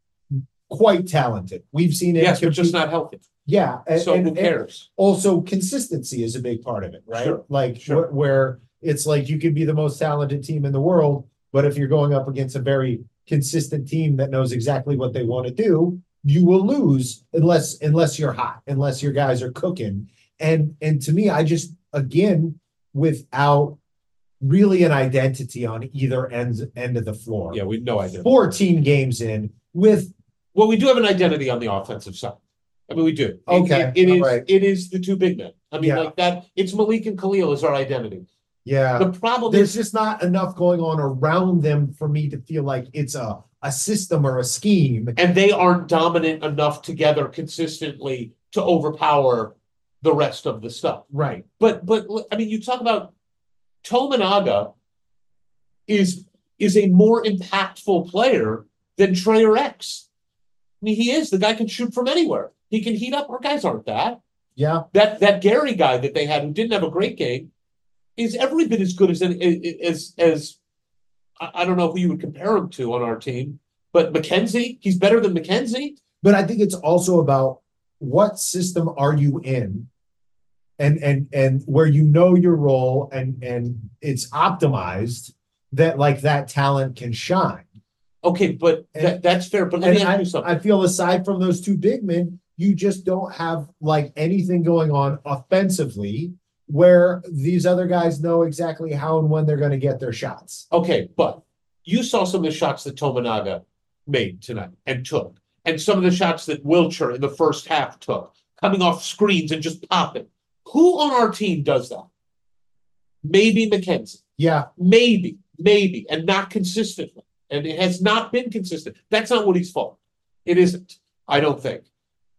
quite talented. We've seen it. Yes, but just compete- not healthy. Yeah. and- So and- who and cares? Also, consistency is a big part of it, right? Sure, Like sure. wh- where it's like you could be the most talented team in the world, but if you're going up against a very consistent team that knows exactly what they want to do, you will lose unless unless you're hot, unless your guys are cooking. And and to me, I just again without really an identity on either ends end of the floor. Yeah, we have no idea. 14 games in with Well, we do have an identity on the offensive side. I mean, we do. Okay, it- it is, alright. it is the two big men. I mean, Yeah. like that, it's Malik and Kel'el is our identity. yeah. The problem there's is, just not enough going on around them for me to feel like it's a a system or a scheme. and they aren't dominant enough together consistently to overpower the rest of the stuff. Right. But, but, I mean, you talk about Tominaga is, is a more impactful player than Trey or X. I mean, he is. The guy can shoot from anywhere. He can heat up. Our guys aren't that. Yeah. That that Gary guy that they had who didn't have a great game is every bit as good as as as I don't know who you would compare him to on our team, but Mackenzie, he's better than Mackenzie. But I think it's also about what system are you in? And and and where you know your role and and it's optimized that like that talent can shine. Okay, but And- that, that's fair. But let And me ask I, you something. I feel aside from those two big men, you just don't have like anything going on offensively where these other guys know exactly how and when they're going to get their shots. Okay, but you saw some of the shots that Tominaga made tonight and took, and some of the shots that Wilcher in the first half took, coming off screens and just popping. Who on our team does that? Maybe Mackenzie. Yeah, Maybe, maybe, and not consistently. And it has not been consistent. That's not Woody's fault. It isn't, I don't think.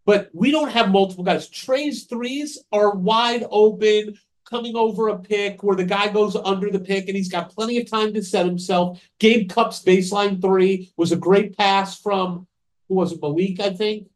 But we don't have multiple guys. Trey's threes are wide open, coming over a pick where the guy goes under the pick and he's got plenty of time to set himself. Gabe Cupps' baseline three was a great pass from, who was it, Malik, I think,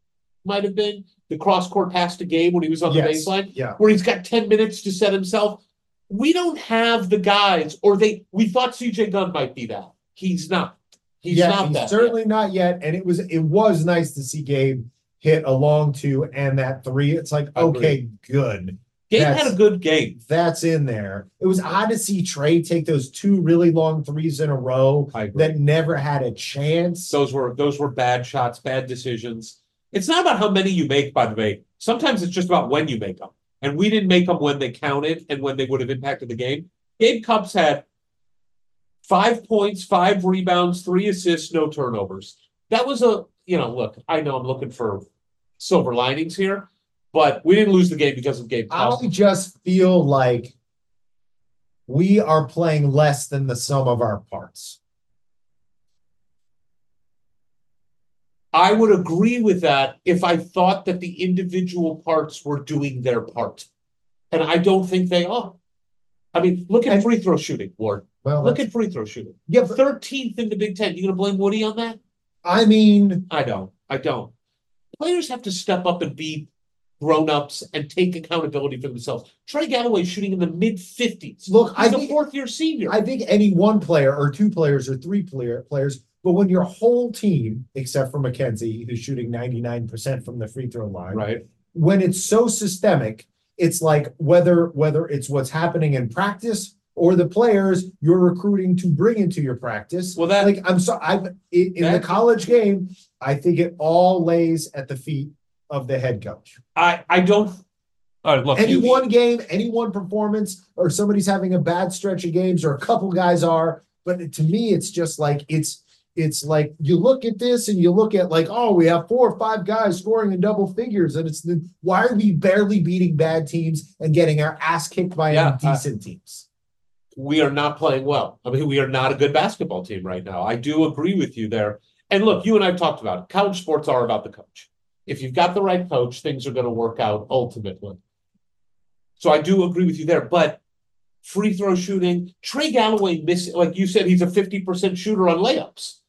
might have been. The cross court pass to Gabe when he was on the baseline yeah. where he's got 10 minutes to set himself. We don't have the guys, or they we thought CJ Gunn might be that. He's not. He's yeah, not he's that. certainly not yet. And it was it was nice to see Gabe hit a long two and that three. It's like, okay, good. Gabe that's- had a good game. That's in there. It was odd to see Trey take those two really long threes in a row that never had a chance. those were those were bad shots, bad decisions. It's not about how many you make, by the way. Sometimes it's just about when you make them. And we didn't make them when they counted and when they would have impacted the game. Gabe Cupps had five points, five rebounds, three assists, no turnovers. That was a you know, look, I know I'm looking for silver linings here, but we didn't lose the game because of Gabe Cupps. I just feel like we are playing less than the sum of our parts. I would agree with that if I thought that the individual parts were doing their part. And I don't think they are. I mean, look at free throw shooting, Ward. Well, Look at free throw shooting. yeah, but Thirteenth in the Big Ten. You gonna blame Woody on that? I mean, I don't. I don't. Players have to step up and be grown-ups and take accountability for themselves. Trey Galloway shooting in the mid fifties. Look, I He's a think- fourth year senior. I think any one player or two players or three player players, but when your whole team, except for Mackenzie, who's shooting 99% from the free throw line, right. when it's so systemic, it's like whether whether it's what's happening in practice or the players you're recruiting to bring into your practice. Well, that like I'm so I in, in the college game, I think it all lays at the feet of the head coach. I I don't. All right, look. Any you- one game, any one performance, or somebody's having a bad stretch of games, or a couple guys are. But to me, it's just like it's it's like you look at this and you look at like, oh, we have four or five guys scoring in double figures, and it's the why are we barely beating bad teams and getting our ass kicked by Yeah, uh, decent teams? we are not playing well. I mean, we are not a good basketball team right now. I do agree with you there. And look, you and I have talked about it. College sports are about the coach. If you've got the right coach, things are going to work out ultimately. So I do agree with you there. But free throw shooting, Trey Galloway missing, like you said, he's a 50% shooter on layups.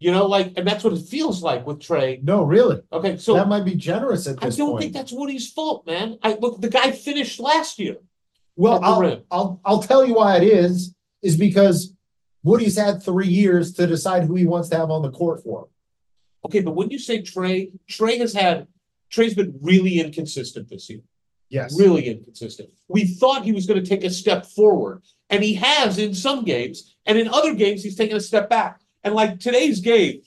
You know, like, and that's what it feels like with Trey. No, really, Okay, so that might be generous at this point. I this don't point. think that's Woody's fault, man. I look, the guy finished last year. Well, the I'll, rim. I'll, I'll tell you why it is, is because Woody's had three years to decide who he wants to have on the court for. Okay, but when you say Trey, Trey has had, Trey's been really inconsistent this year. Yes. really inconsistent. We thought he was going to take a step forward, and he has in some games, and in other games, he's taken a step back. And like today's game,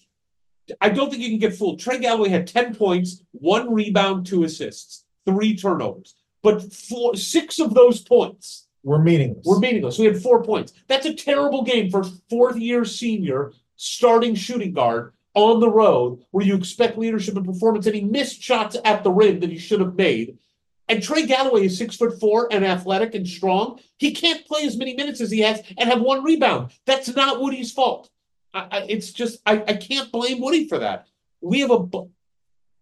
I don't think you can get fooled. Trey Galloway had 10 points, one rebound, two assists, three turnovers. But four, six of those points We're meaningless. were meaningless. We had four points. That's a terrible game for fourth year senior starting shooting guard on the road where you expect leadership and performance, and he missed shots at the rim that he should have made. And Trey Galloway is six foot four and athletic and strong. He can't play as many minutes as he has and have one rebound. That's not Woody's fault. I, I, it's just I, I can't blame Woody for that. We have a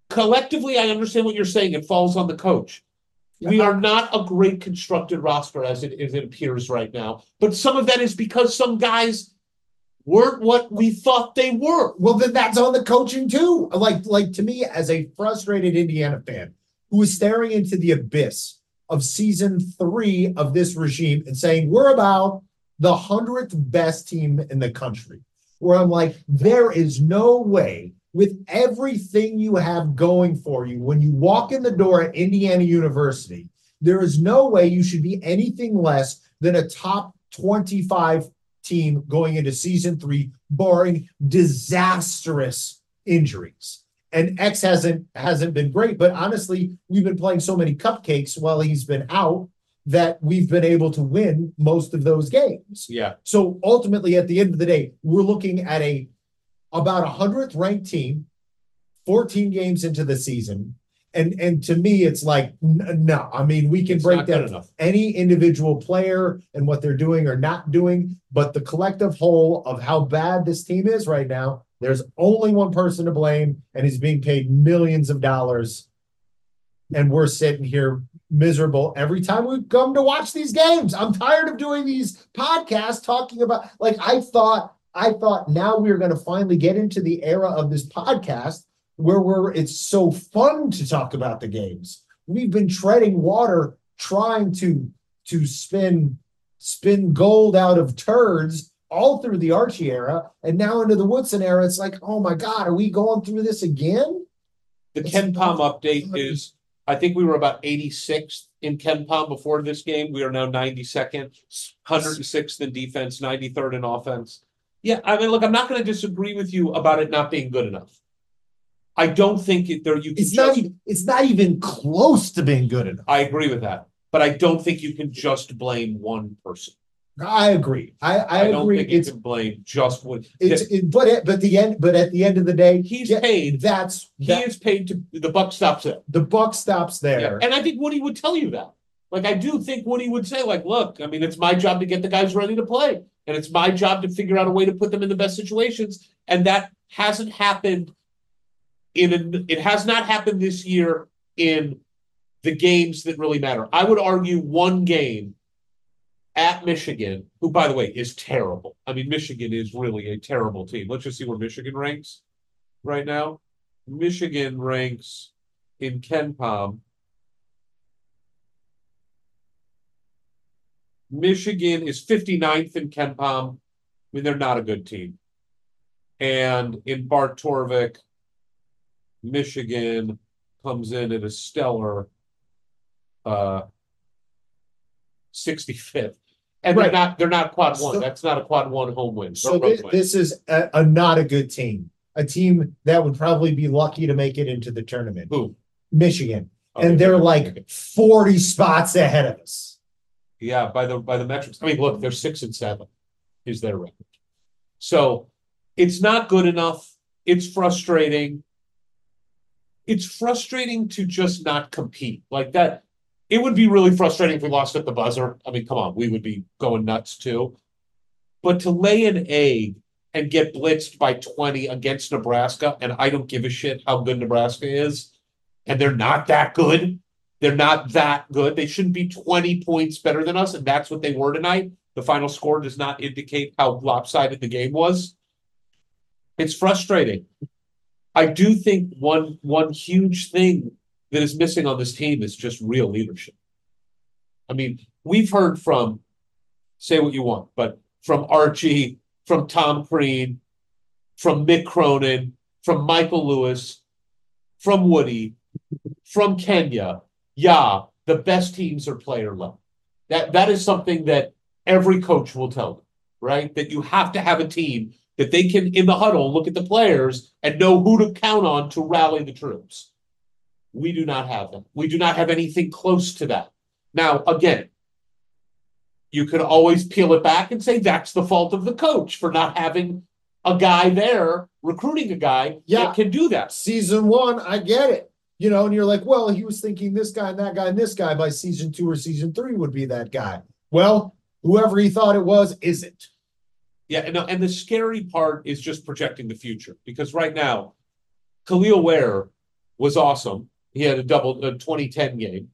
collectively. I understand what you're saying. It falls on the coach. We are not a great constructed roster as it, as it appears right now. But some of that is because some guys weren't what we thought they were. Well, then that's on the coaching too. Like, like to me, as a frustrated Indiana fan who is staring into the abyss of season three of this regime and saying we're about the hundredth best team in the country, where I'm like, there is no way with everything you have going for you when you walk in the door at Indiana University, there is no way you should be anything less than a top 25 team going into season three, barring disastrous injuries. And X hasn't hasn't been great, but honestly, we've been playing so many cupcakes while he's been out that we've been able to win most of those games. Yeah. So ultimately, at the end of the day, we're looking at a about a hundredth ranked team, 14 games into the season. And and to me, it's like n- no. I mean, we can It's break down enough. any individual player and what they're doing or not doing, but the collective whole of how bad this team is right now, there's only one person to blame, and he's being paid millions of dollars. And we're sitting here miserable every time we come to watch these games. I'm tired of doing these podcasts talking about like I thought I thought now we are going to finally get into the era of this podcast where we're it's so fun to talk about the games. We've been treading water trying to to spin spin gold out of turds all through the Archie era and now into the Woodson era. It's like, oh my God, are we going through this again? The KenPom update is, I think we were about eighty-sixth in KenPom before this game. We are now ninety-second, hundred and sixth in defense, ninety-third in offense. Yeah, I mean, look, I'm not gonna disagree with you about it not being good enough. I don't think it, there, you can It's not just, even it's not even close to being good enough. I agree with that, but I don't think you can just blame one person. I agree. I, I, I don't agree. think you It's can blame just one. it's it, but at but the end but at the end of the day, He's yeah, paid, that's he that, is paid to, the buck stops there. the buck stops Yeah, there. and I think Woody would tell you that. Like I do think Woody would say, like, look, I mean, it's my job to get the guys ready to play, and it's my job to figure out a way to put them in the best situations, and that hasn't happened. In a, it has not happened this year in the games that really matter. I would argue one game at Michigan, who by the way is terrible. I mean, Michigan is really a terrible team. Let's just see where Michigan ranks right now. Michigan ranks in KenPom. Michigan is 59th in KenPom. I mean, they're not a good team. And in Bart Torvik, Michigan comes in at a stellar uh 65th. And Right. they're not they're not quad one. So- That's not a quad one home win. So road this, is a, a not a good team. A team that would probably be lucky to make it into the tournament. Who? Michigan. Okay, and they're like 40 spots ahead of us. Yeah, by the by the metrics. I mean, look, they're six and seven is their record. So it's not good enough. It's frustrating. It's frustrating to just not compete like that. It would be really frustrating if we lost at the buzzer. I mean, come on, we would be going nuts too. But to lay an egg and get blitzed by 20 against Nebraska, and I don't give a shit how good Nebraska is, and they're not that good. They're not that good. They shouldn't be 20 points better than us, and that's what they were tonight. The final score does not indicate how lopsided the game was. It's frustrating. I do think one one huge thing that is missing on this team is just real leadership. I mean, we've heard from, say what you want, but from Archie, from Tom Crean, from Mick Cronin, from Michael Lewis, from Woody, from Kenya. Yeah, the best teams are player led. That that is something that every coach will tell them, right? That you have to have a team that they can in the huddle look at the players and know who to count on to rally the troops. We do not have them. We do not have anything close to that. Now, again, you could always peel it back and say that's the fault of the coach for not having a guy there recruiting a guy Yeah. that can do that. season one, I get it. You know, and you're like, well, he was thinking this guy and that guy and this guy by season two or season three would be that guy. Well, whoever he thought it was isn't. Yeah, and, and the scary part is just projecting the future because right now, Kel'el Ware was awesome. He had a double a 2010 game,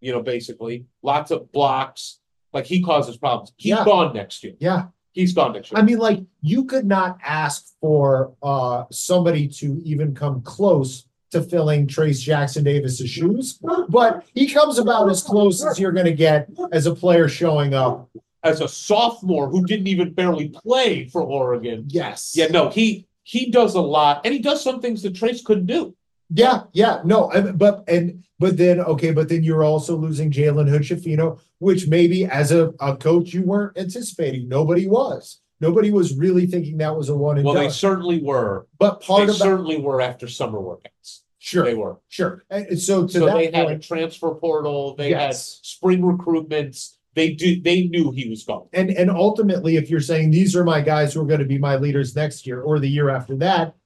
you know, basically lots of blocks. Like he causes problems. He's Yeah. gone next year. Yeah. He's gone next year. I mean, like, you could not ask for uh somebody to even come close to filling Trace Jackson Davis's shoes, but he comes about as close as you're gonna get as a player showing up. As a sophomore who didn't even barely play for Oregon. Yes. Yeah, no, he he does a lot, and he does some things that Trace couldn't do. Yeah, yeah, no, but and but then okay, but then you're also losing Jalen Hood which maybe as a, a coach you weren't anticipating. Nobody was. Nobody was really thinking that was a one and Well, they certainly were. But They part of that, certainly were after summer workouts. Sure, they were. sure. And so to So they that had a transfer portal, they had spring recruitments, they do, they knew he was gone. and and ultimately, if you're saying these are my guys who are going to be my leaders next year or the year after that,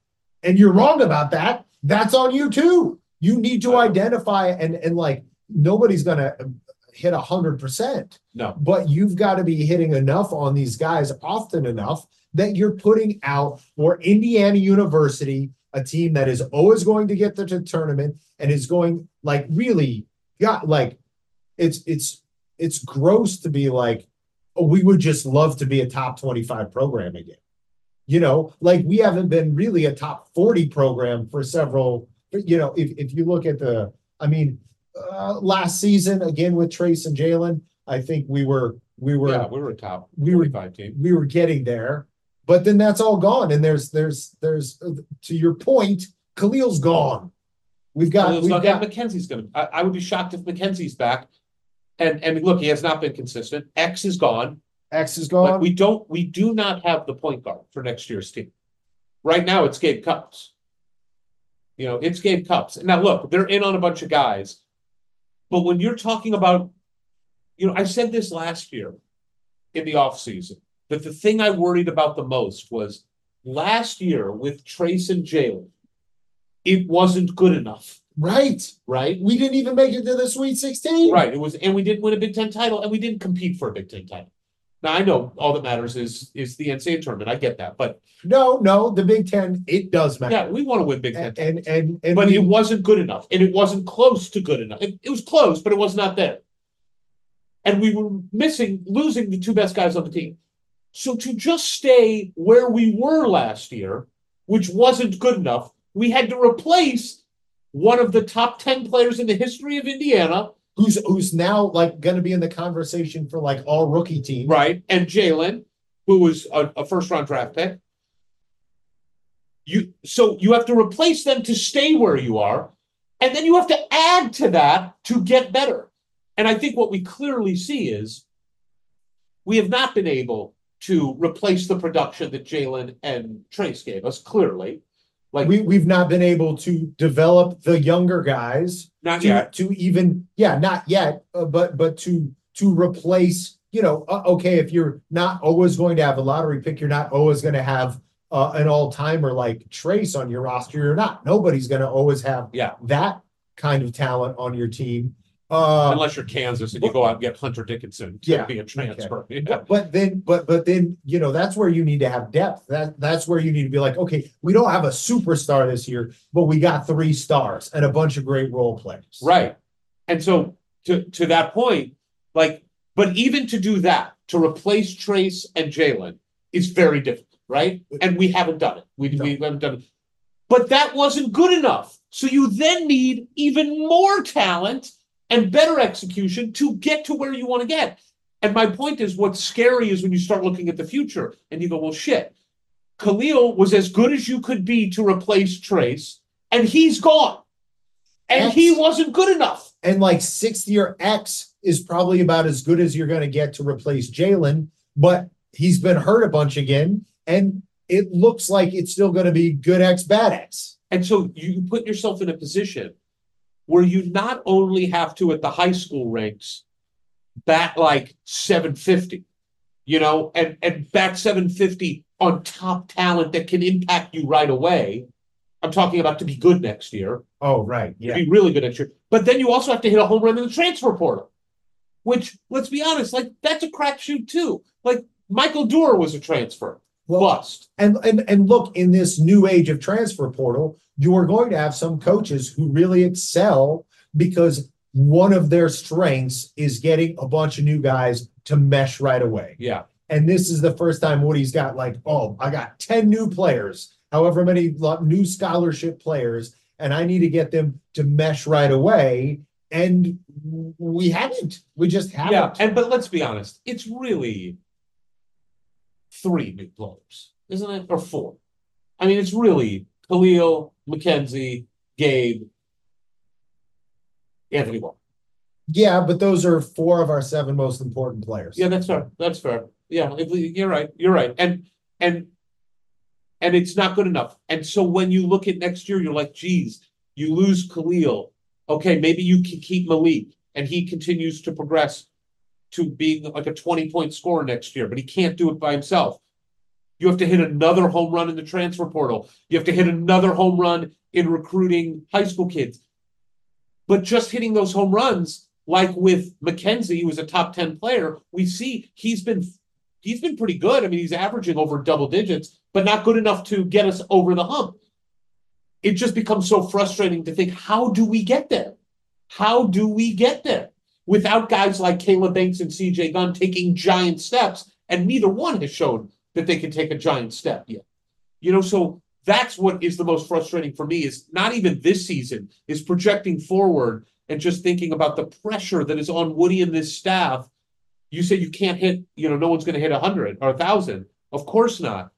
and you're wrong about that, that's on you too. You need to identify and and like nobody's gonna hit a hundred percent. No, but you've got to be hitting enough on these guys often enough that you're putting out for Indiana University, a team that is always going to get to the tournament and is going like really got like it's it's it's gross to be like, oh, we would just love to be a top 25 program again. You know, like we haven't been really a top 40 program for several, you know, if, if you look at the, I mean, uh, last season again with Trace and Jalen, I think we were we were yeah, we were a top we were- team. we were getting there, but then that's all gone. And there's there's there's uh, to your point, Kel'el's gone. We've got it's we've not- got Mackenzie's gonna, I, I would be shocked if Mackenzie's back. And, and look, he has not been consistent. X is gone, X is but gone. we don't, we do not have the point guard for next year's team. Right now, it's Gabe Cupps. You know, it's Gabe Cupps. Now, look, they're in on a bunch of guys. But when you're talking about, you know, I said this last year in the offseason, that the thing I worried about the most was last year with Trace and Jalen, it wasn't good enough, right. right? We didn't even make it to the Sweet 16. Right. It was, and we didn't win a Big Ten title, and we didn't compete for a Big Ten title. Now I know all that matters is is the NCAA tournament. I get that, but No, no, the Big Ten, it does matter. yeah, we want to win Big Ten. and and and, and but we- it wasn't good enough, and it wasn't close to good enough. It, it was close, but it was not there. And we were missing, losing the two best guys on the team. So to just stay where we were last year, which wasn't good enough, we had to replace one of the top ten players in the history of Indiana who's who's now like going to be in the conversation for like all rookie team. right? And Jalen, who was a, a first round draft pick. You so you have to replace them to stay where you are, and then you have to add to that to get better. And I think what we clearly see is we have not been able to replace the production that Jalen and Trace gave us. Clearly, like We we've not been able to develop the younger guys not to, yet. to even yeah not yet uh, but but to to replace you know uh, okay if you're not always going to have a lottery pick you're not always going to have uh, an all-timer like trace on your roster you're not nobody's going to always have Yeah. that kind of talent on your team uh Unless you're Kansas and you go out and get Hunter Dickinson to Yeah, be a transfer. Yeah. but, but then but but then you know that's where you need to have depth that that's where you need to be like okay we don't have a superstar this year but we got three stars and a bunch of great role players Right. And so to to that point, like, but even to do that, to replace Trace and Jalen is very difficult, right? And we haven't done it. We, we haven't done it. But that wasn't good enough. So you then need even more talent and better execution to get to where you want to get. And my point is, what's scary is when you start looking at the future and you go, well, shit, Kel'el was as good as you could be to replace Trace, and he's gone. And X. he wasn't good enough. And like sixth year X is probably about as good as you're going to get to replace Jalen, but he's been hurt a bunch again. And it looks like it's still going to be good X, bad X. And so you put yourself in a position where you not only have to, at the high school ranks, bat like 750, you know, and, and bat 750 on top talent that can impact you right away. I'm talking about to be good next year, Oh, right. to Yeah. be really good next year. But then you also have to hit a home run in the transfer portal, which, let's be honest, like that's a crapshoot too. Like Michael Durr was a transfer bust. and, and, and look, in this new age of transfer portal, you are going to have some coaches who really excel because one of their strengths is getting a bunch of new guys to mesh right away. Yeah. And this is the first time Woody's got like, oh, I got 10 new players, however many new scholarship players, and I need to get them to mesh right away. And we haven't. We just haven't. Yeah, and but let's be honest, it's really three new players, isn't it? Or four. I mean, it's really Kel'el, Mackenzie, Gabe, Anthony Walker. yeah, but those are four of our seven most important players. Yeah, that's fair. That's fair. Yeah, you're right. You're right. And and and it's not good enough. And so when you look at next year, you're like, geez, you lose Kel'el. Okay, maybe you can keep Malik and he continues to progress to being like a 20 point scorer next year, but he can't do it by himself. You have to hit another home run in the transfer portal. You have to hit another home run in recruiting high school kids. But just hitting those home runs, like with Mackenzie, who was a top 10 player, we see he's been he's been pretty good. I mean, he's averaging over double digits, but not good enough to get us over the hump. It just becomes so frustrating to think, how do we get there? How do we get there? Without guys like Kaleb Banks and CJ Gunn taking giant steps, and neither one has shown that they can take a giant step yet. You know, so that's what is the most frustrating for me is not even this season, is projecting forward and just thinking about the pressure that is on Woody and this staff. You say you can't hit, you know, no one's going to hit a hundred or a thousand. Of course not.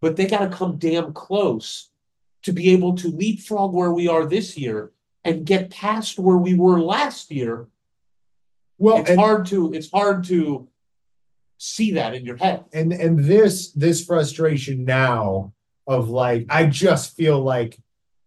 But they got to come damn close to be able to leapfrog where we are this year and get past where we were last year. Well, it's and, hard to it's hard to see that in your head. and and this this frustration now of like, I just feel like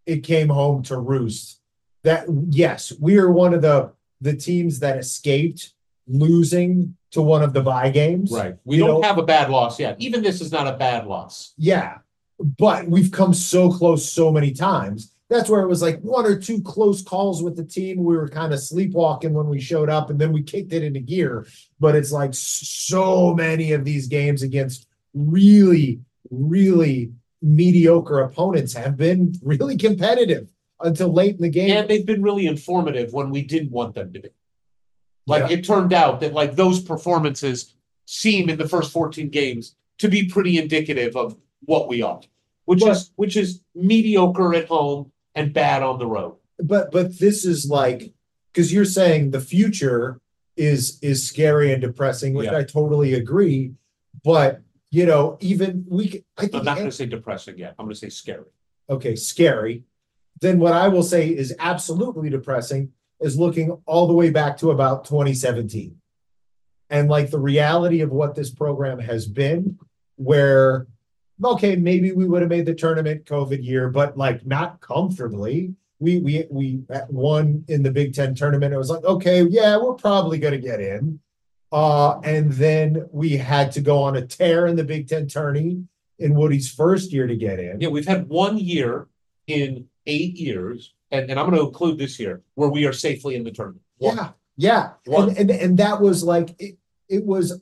it came home to roost. That yes, we are one of the the teams that escaped losing to one of the bye games. Right. We You don't know- have a bad loss yet. Even this is not a bad loss. Yeah. But we've come so close so many times. That's where it was like one or two close calls with the team. We were kind of sleepwalking when we showed up and then we kicked it into gear. But it's like so many of these games against really, really mediocre opponents have been really competitive until late in the game. And they've been really informative when we didn't want them to be. Like Yeah. it turned out that like those performances seem in the first 14 games to be pretty indicative of what we are, which But- is which is mediocre at home and bad on the road. but but this is like because you're saying the future is is scary and depressing which Yeah. i totally agree but you know even we I am not going to say depressing yet. I'm going to say scary. okay scary then what i will say is absolutely depressing is looking all the way back to about 2017 and like the reality of what this program has been where okay maybe we would have made the tournament covid year but like not comfortably we we we won in the big 10 tournament it was like okay yeah we're probably going to get in uh and then we had to go on a tear in the big 10 tourney in woody's first year to get in Yeah, we've had one year in eight years, and, and I'm going to include this year where we are safely in the tournament. One. Yeah, yeah. One. And, and and that was like it, it was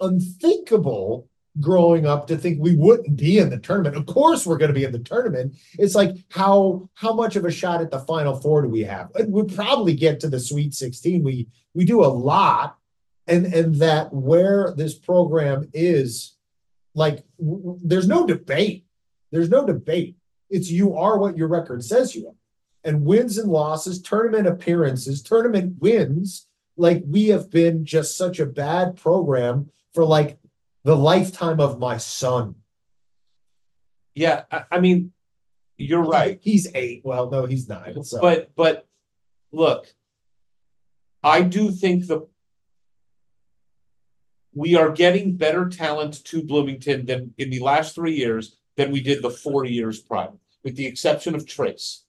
unthinkable growing up to think we wouldn't be in the tournament. Of course we're going to be in the tournament. It's like how how much of a shot at the final four do we have? We probably get to the sweet 16. We we do a lot and and that where this program is like w- there's no debate. There's no debate. It's you are what your record says you are. and wins and losses, tournament appearances, tournament wins. Like we have been just such a bad program for like the lifetime of my son. Yeah, I, I mean, you're right. He's eight. Well, no, he's nine. So. But but look, I do think the we are getting better talent to Bloomington than in the last three years than we did the four years prior, with the exception of Trayce.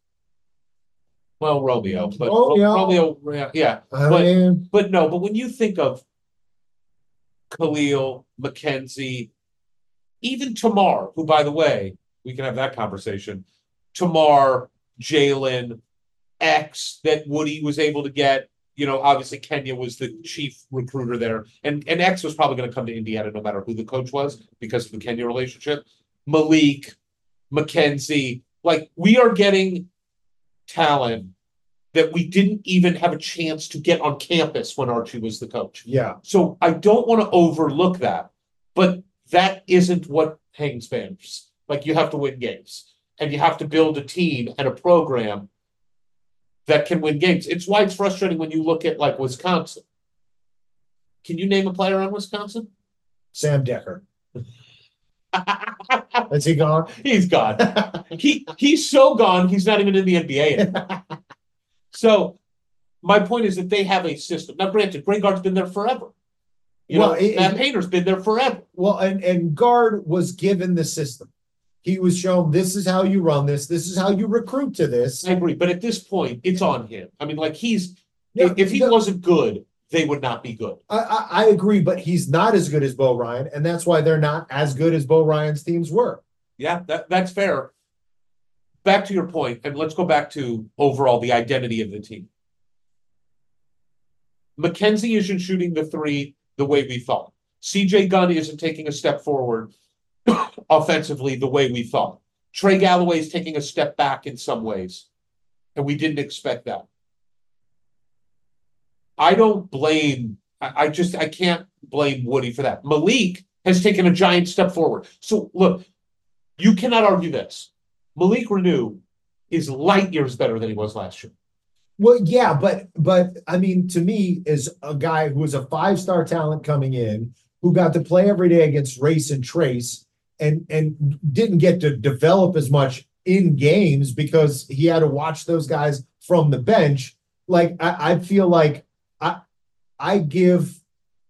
Well, Romeo, but Romeo. Romeo, yeah, I oh, but- mean, but no, but when you think of Kel'el, Mackenzie, even Tamar, who by the way, we can have that conversation. Tamar, Jalen, X that Woody was able to get. You know, obviously Kenya was the chief recruiter there, and and X was probably going to come to Indiana no matter who the coach was because of the Kenya relationship. Malik, Mackenzie, like we are getting talent that we didn't even have a chance to get on campus when Archie was the coach. yeah, So I don't want to overlook that, but that isn't what hangs banners. Like you have to win games and you have to build a team and a program that can win games. It's why it's frustrating when you look at like Wisconsin. Can you name a player on Wisconsin? Sam Dekker. Is he gone? He's gone. he he's so gone. He's not even in the NBA anymore. so my point is that they have a system. Now, granted, Greg Gard's been there forever. You Well, know, it, Matt Painter's been there forever. Well, and and Gard was given the system. He was shown this is how you run this. This is how you recruit to this. I agree, but at this point, it's on him. I mean, like he's Yeah, if, he no, wasn't good, they would not be good. I, I I agree, but he's not as good as Bo Ryan, and that's why they're not as good as Bo Ryan's teams were. Yeah, that that's fair. Back to your point, and let's go back to overall the identity of the team. Mackenzie isn't shooting the three the way we thought. CJ Gunn isn't taking a step forward offensively the way we thought. Trey Galloway is taking a step back in some ways, and we didn't expect that. I don't blame. I, I just I can't blame Woody for that. Malik has taken a giant step forward. So look, you cannot argue this. Malik Reneau is light years better than he was last year. Well, yeah, but but I mean, to me, is a guy who was a five star talent coming in, who got to play every day against Race and Trayce, and and didn't get to develop as much in games because he had to watch those guys from the bench. Like I, I feel like I I give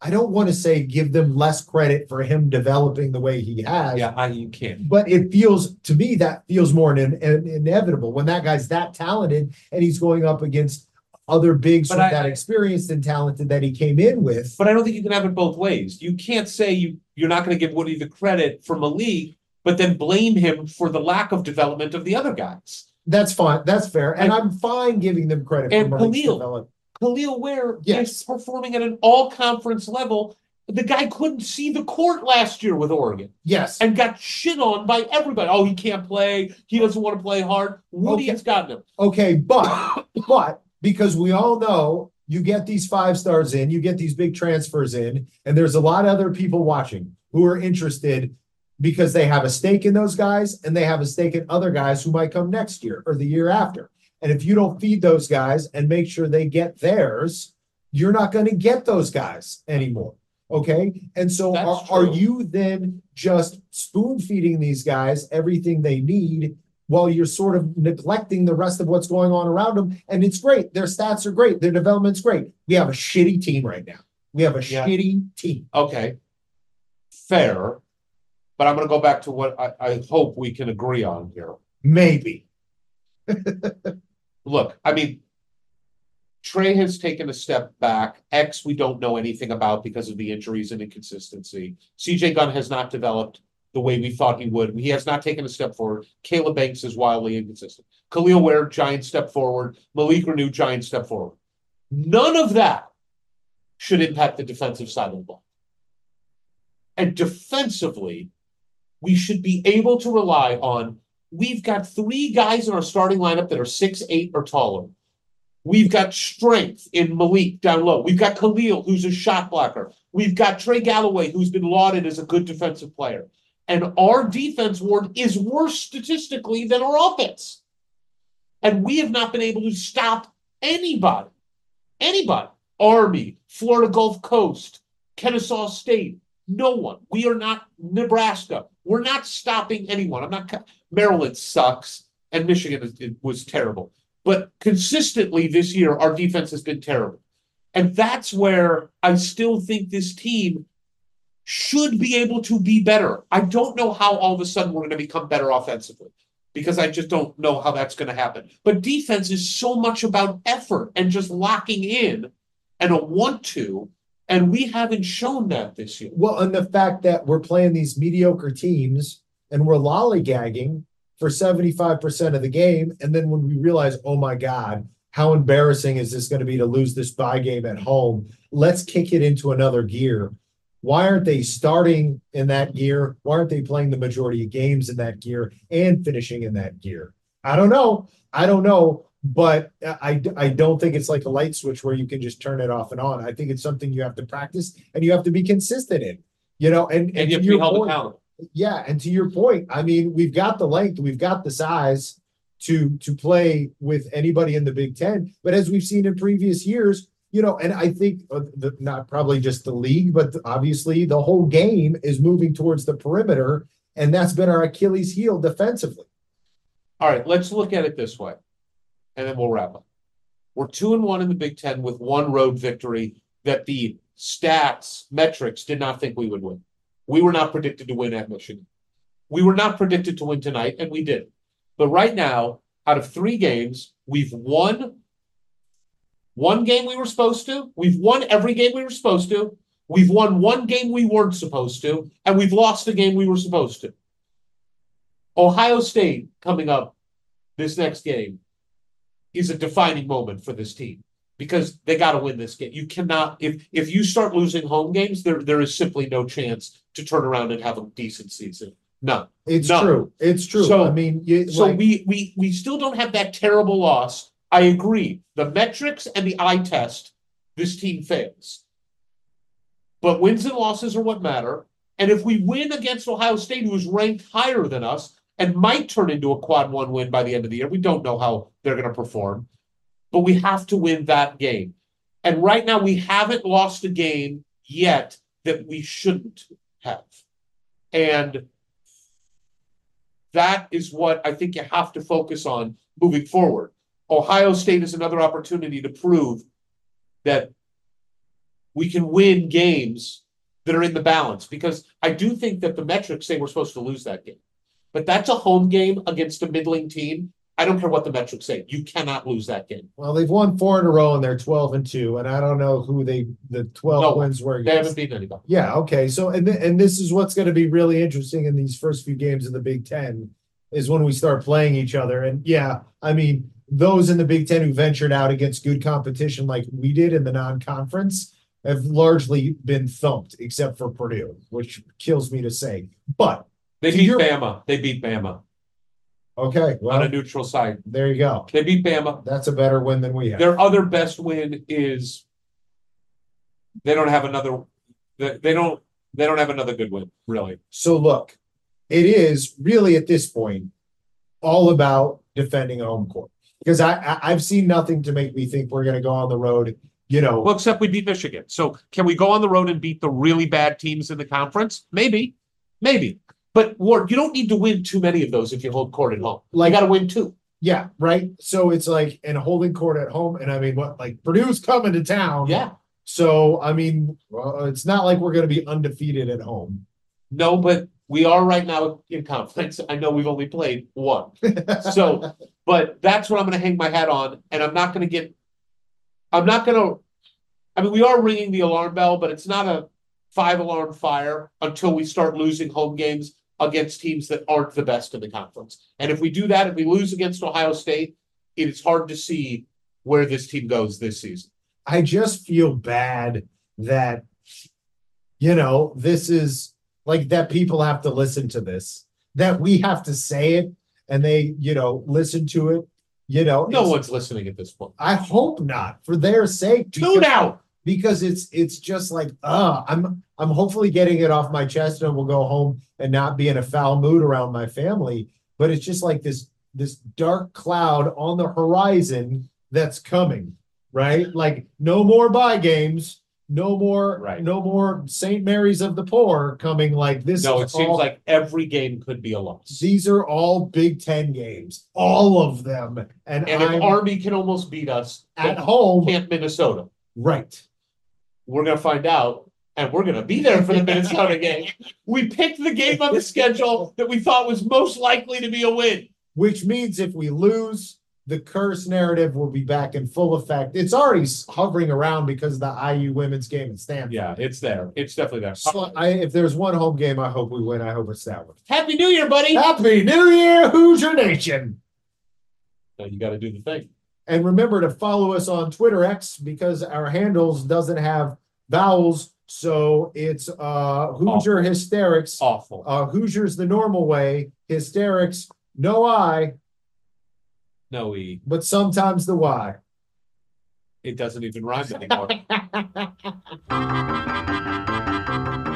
I don't want to say give them less credit for him developing the way he has. Yeah, I you can't. But it feels to me that feels more in, in- inevitable when that guy's that talented and he's going up against other bigs But with I- that experienced and talented that he came in with. But I don't think you can have it both ways. You can't say you you're not going to give Woody the credit for Malik, but then blame him for the lack of development of the other guys. That's fine. That's fair. And And- I'm fine giving them credit And for Malik's Kel'el. development. Kel'el Ware Yes. is performing at an all conference level. The guy couldn't see the court last year with Oregon Yes. and got shit on by everybody. Oh, he can't play. He doesn't want to play hard. Woody Okay. has gotten him. Okay, but but because we all know you get these five stars in, you get these big transfers in, and there's a lot of other people watching who are interested because they have a stake in those guys and they have a stake in other guys who might come next year or the year after. And if you don't feed those guys and make sure they get theirs, you're not going to get those guys anymore. Okay. And so are, are you then just spoon feeding these guys everything they need while you're sort of neglecting the rest of what's going on around them? And it's great. Their stats are great. Their development's great. We have a shitty team right now. We have a Yeah. shitty team. Okay. Fair. But I'm going to go back to what I, I hope we can agree on here. Maybe. Look, I mean, Trey has taken a step back. X, we don't know anything about because of the injuries and inconsistency. CJ Gunn has not developed the way we thought he would. He has not taken a step forward. Kaleb Banks is wildly inconsistent. Kel'el Ware, giant step forward. Malik Reneau, giant step forward. None of that should impact the defensive side of the ball. And defensively, we should be able to rely on. We've got three guys in our starting lineup that are six eight or taller. We've got strength in Malik down low. We've got Kel'el, who's a shot blocker. We've got Trey Galloway, who's been lauded as a good defensive player. And our defense ward is worse statistically than our offense. And we have not been able to stop anybody. Anybody. Army, Florida Gulf Coast, Kennesaw State. No one. We are not Nebraska. We're not stopping anyone. I'm not. Maryland sucks, and Michigan is, was terrible. But consistently this year, our defense has been terrible. And that's where I still think this team should be able to be better. I don't know how all of a sudden we're going to become better offensively because I just don't know how that's going to happen. But defense is so much about effort and just locking in and a want to. And we haven't shown that this year. Well, and the fact that we're playing these mediocre teams and we're lollygagging for 75% of the game. And then when we realize, oh my God, how embarrassing is this going to be to lose this bye game at home? Let's kick it into another gear. Why aren't they starting in that gear? Why aren't they playing the majority of games in that gear and finishing in that gear? I don't know. I don't know. But I, I don't think it's like a light switch where you can just turn it off and on. I think it's something you have to practice and you have to be consistent in, you know, and, And you have to be held accountable. Yeah, and to your point, I mean, we've got the length, we've got the size to to play with anybody in the Big Ten. But as we've seen in previous years, you know, and I think uh, the not probably just the league, but obviously the whole game is moving towards the perimeter, and that's been our Achilles heel defensively. All right, let's look at it this way, and then we'll wrap up. We're two and one in the Big Ten with one road victory that the stats metrics did not think we would win. We were not predicted to win at Michigan. We were not predicted to win tonight, and we did. But right now, out of three games, we've won one game we were supposed to. We've won every game we were supposed to. We've won one game we weren't supposed to, and we've lost the game we were supposed to. Ohio State coming up this next game is a defining moment for this team because they got to win this game. You cannot if if you start losing home games, there there is simply no chance to turn around and have a decent season. No, It's No. true. It's true. So- I mean, you, So like- we we we still don't have that terrible loss. I agree. The metrics and the eye test, this team fails. But wins and losses are what matter. And if we win against Ohio State, who is ranked higher than us and might turn into a quad one win by the end of the year, we don't know how they're going to perform. But we have to win that game. And right now, we haven't lost a game yet that we shouldn't have. And that is what I think you have to focus on moving forward. Ohio State is another opportunity to prove that we can win games that are in the balance because I do think that the metrics say we're supposed to lose that game. But that's a home game against a middling team. I don't care what the metrics say. You cannot lose that game. well, they've won four in a row and they're twelve and two, and I don't know who they the twelve No, wins were. They haven't beaten anybody. Yeah, okay. So and and this is what's going to be really interesting in these first few games of the Big 10 is when we start playing each other. And yeah, I mean, those in the Big 10 who ventured out against good competition like we did in the non-conference have largely been thumped except for Purdue, which kills me to say. But They To beat your- Bama. They beat Bama okay, on a well, neutral site. there you go. They beat Bama. That's a better win than we have. Their other best win is they don't have another they, they don't they don't have another good win, really. So look, it is really at this point all about defending home court because I, I I've seen nothing to make me think we're going to go on the road. You know, Well, except we beat Michigan. So can we go on the road and beat the really bad teams in the conference? Maybe. Maybe. But Ward, you don't need to win too many of those if you hold court at home. Like- you gotta win two. yeah, right. So it's like and holding court at home, and I mean, what like Purdue's coming to town. Yeah. So I mean, well, it's not like we're going to be undefeated at home. No, but we are right now in conference. I know we've only played one. So, but that's what I'm going to hang my hat on, and I'm not going to get. I'm not going to. I mean, we are ringing the alarm bell, but it's not a five alarm fire until we start losing home games against teams that aren't the best in the conference. And if we do that, if we lose against Ohio State, it is hard to see where this team goes this season. I just feel bad that, you know, this is like that people have to listen to this, that we have to say it and they, you know, listen to it. You know, No one's listening at this point. I hope not for their sake. Tune out. Because it's it's just like uh I'm I'm hopefully getting it off my chest and we'll go home and not be in a foul mood around my family. But it's just like this this dark cloud on the horizon that's coming, right? Like no more buy games, no more, Right. no more St. Mary's of the poor coming like this. No, it seems like every game could be a loss. these are all Big Ten games, all of them, and, And if Army can almost beat us at home, can't Minnesota. right? We're gonna find out, and we're gonna be there for the Minnesota game. We picked the game on the schedule that we thought was most likely to be a win. Which means if we lose, the curse narrative will be back in full effect. It's already hovering around because of the IU women's game at Stanford. Yeah, it's there. It's definitely there. So I, if there's one home game, I hope we win. I hope it's that one. Happy New Year, buddy. Happy New Year, Hoosier Nation! Now you gotta do the thing. And remember to follow us on Twitter X because our handles doesn't have vowels, so it's uh Hoosier Hysterics. Awful. Uh, Hoosiers the normal way, hysterics, no I, No E. but sometimes the Y. It doesn't even rhyme anymore.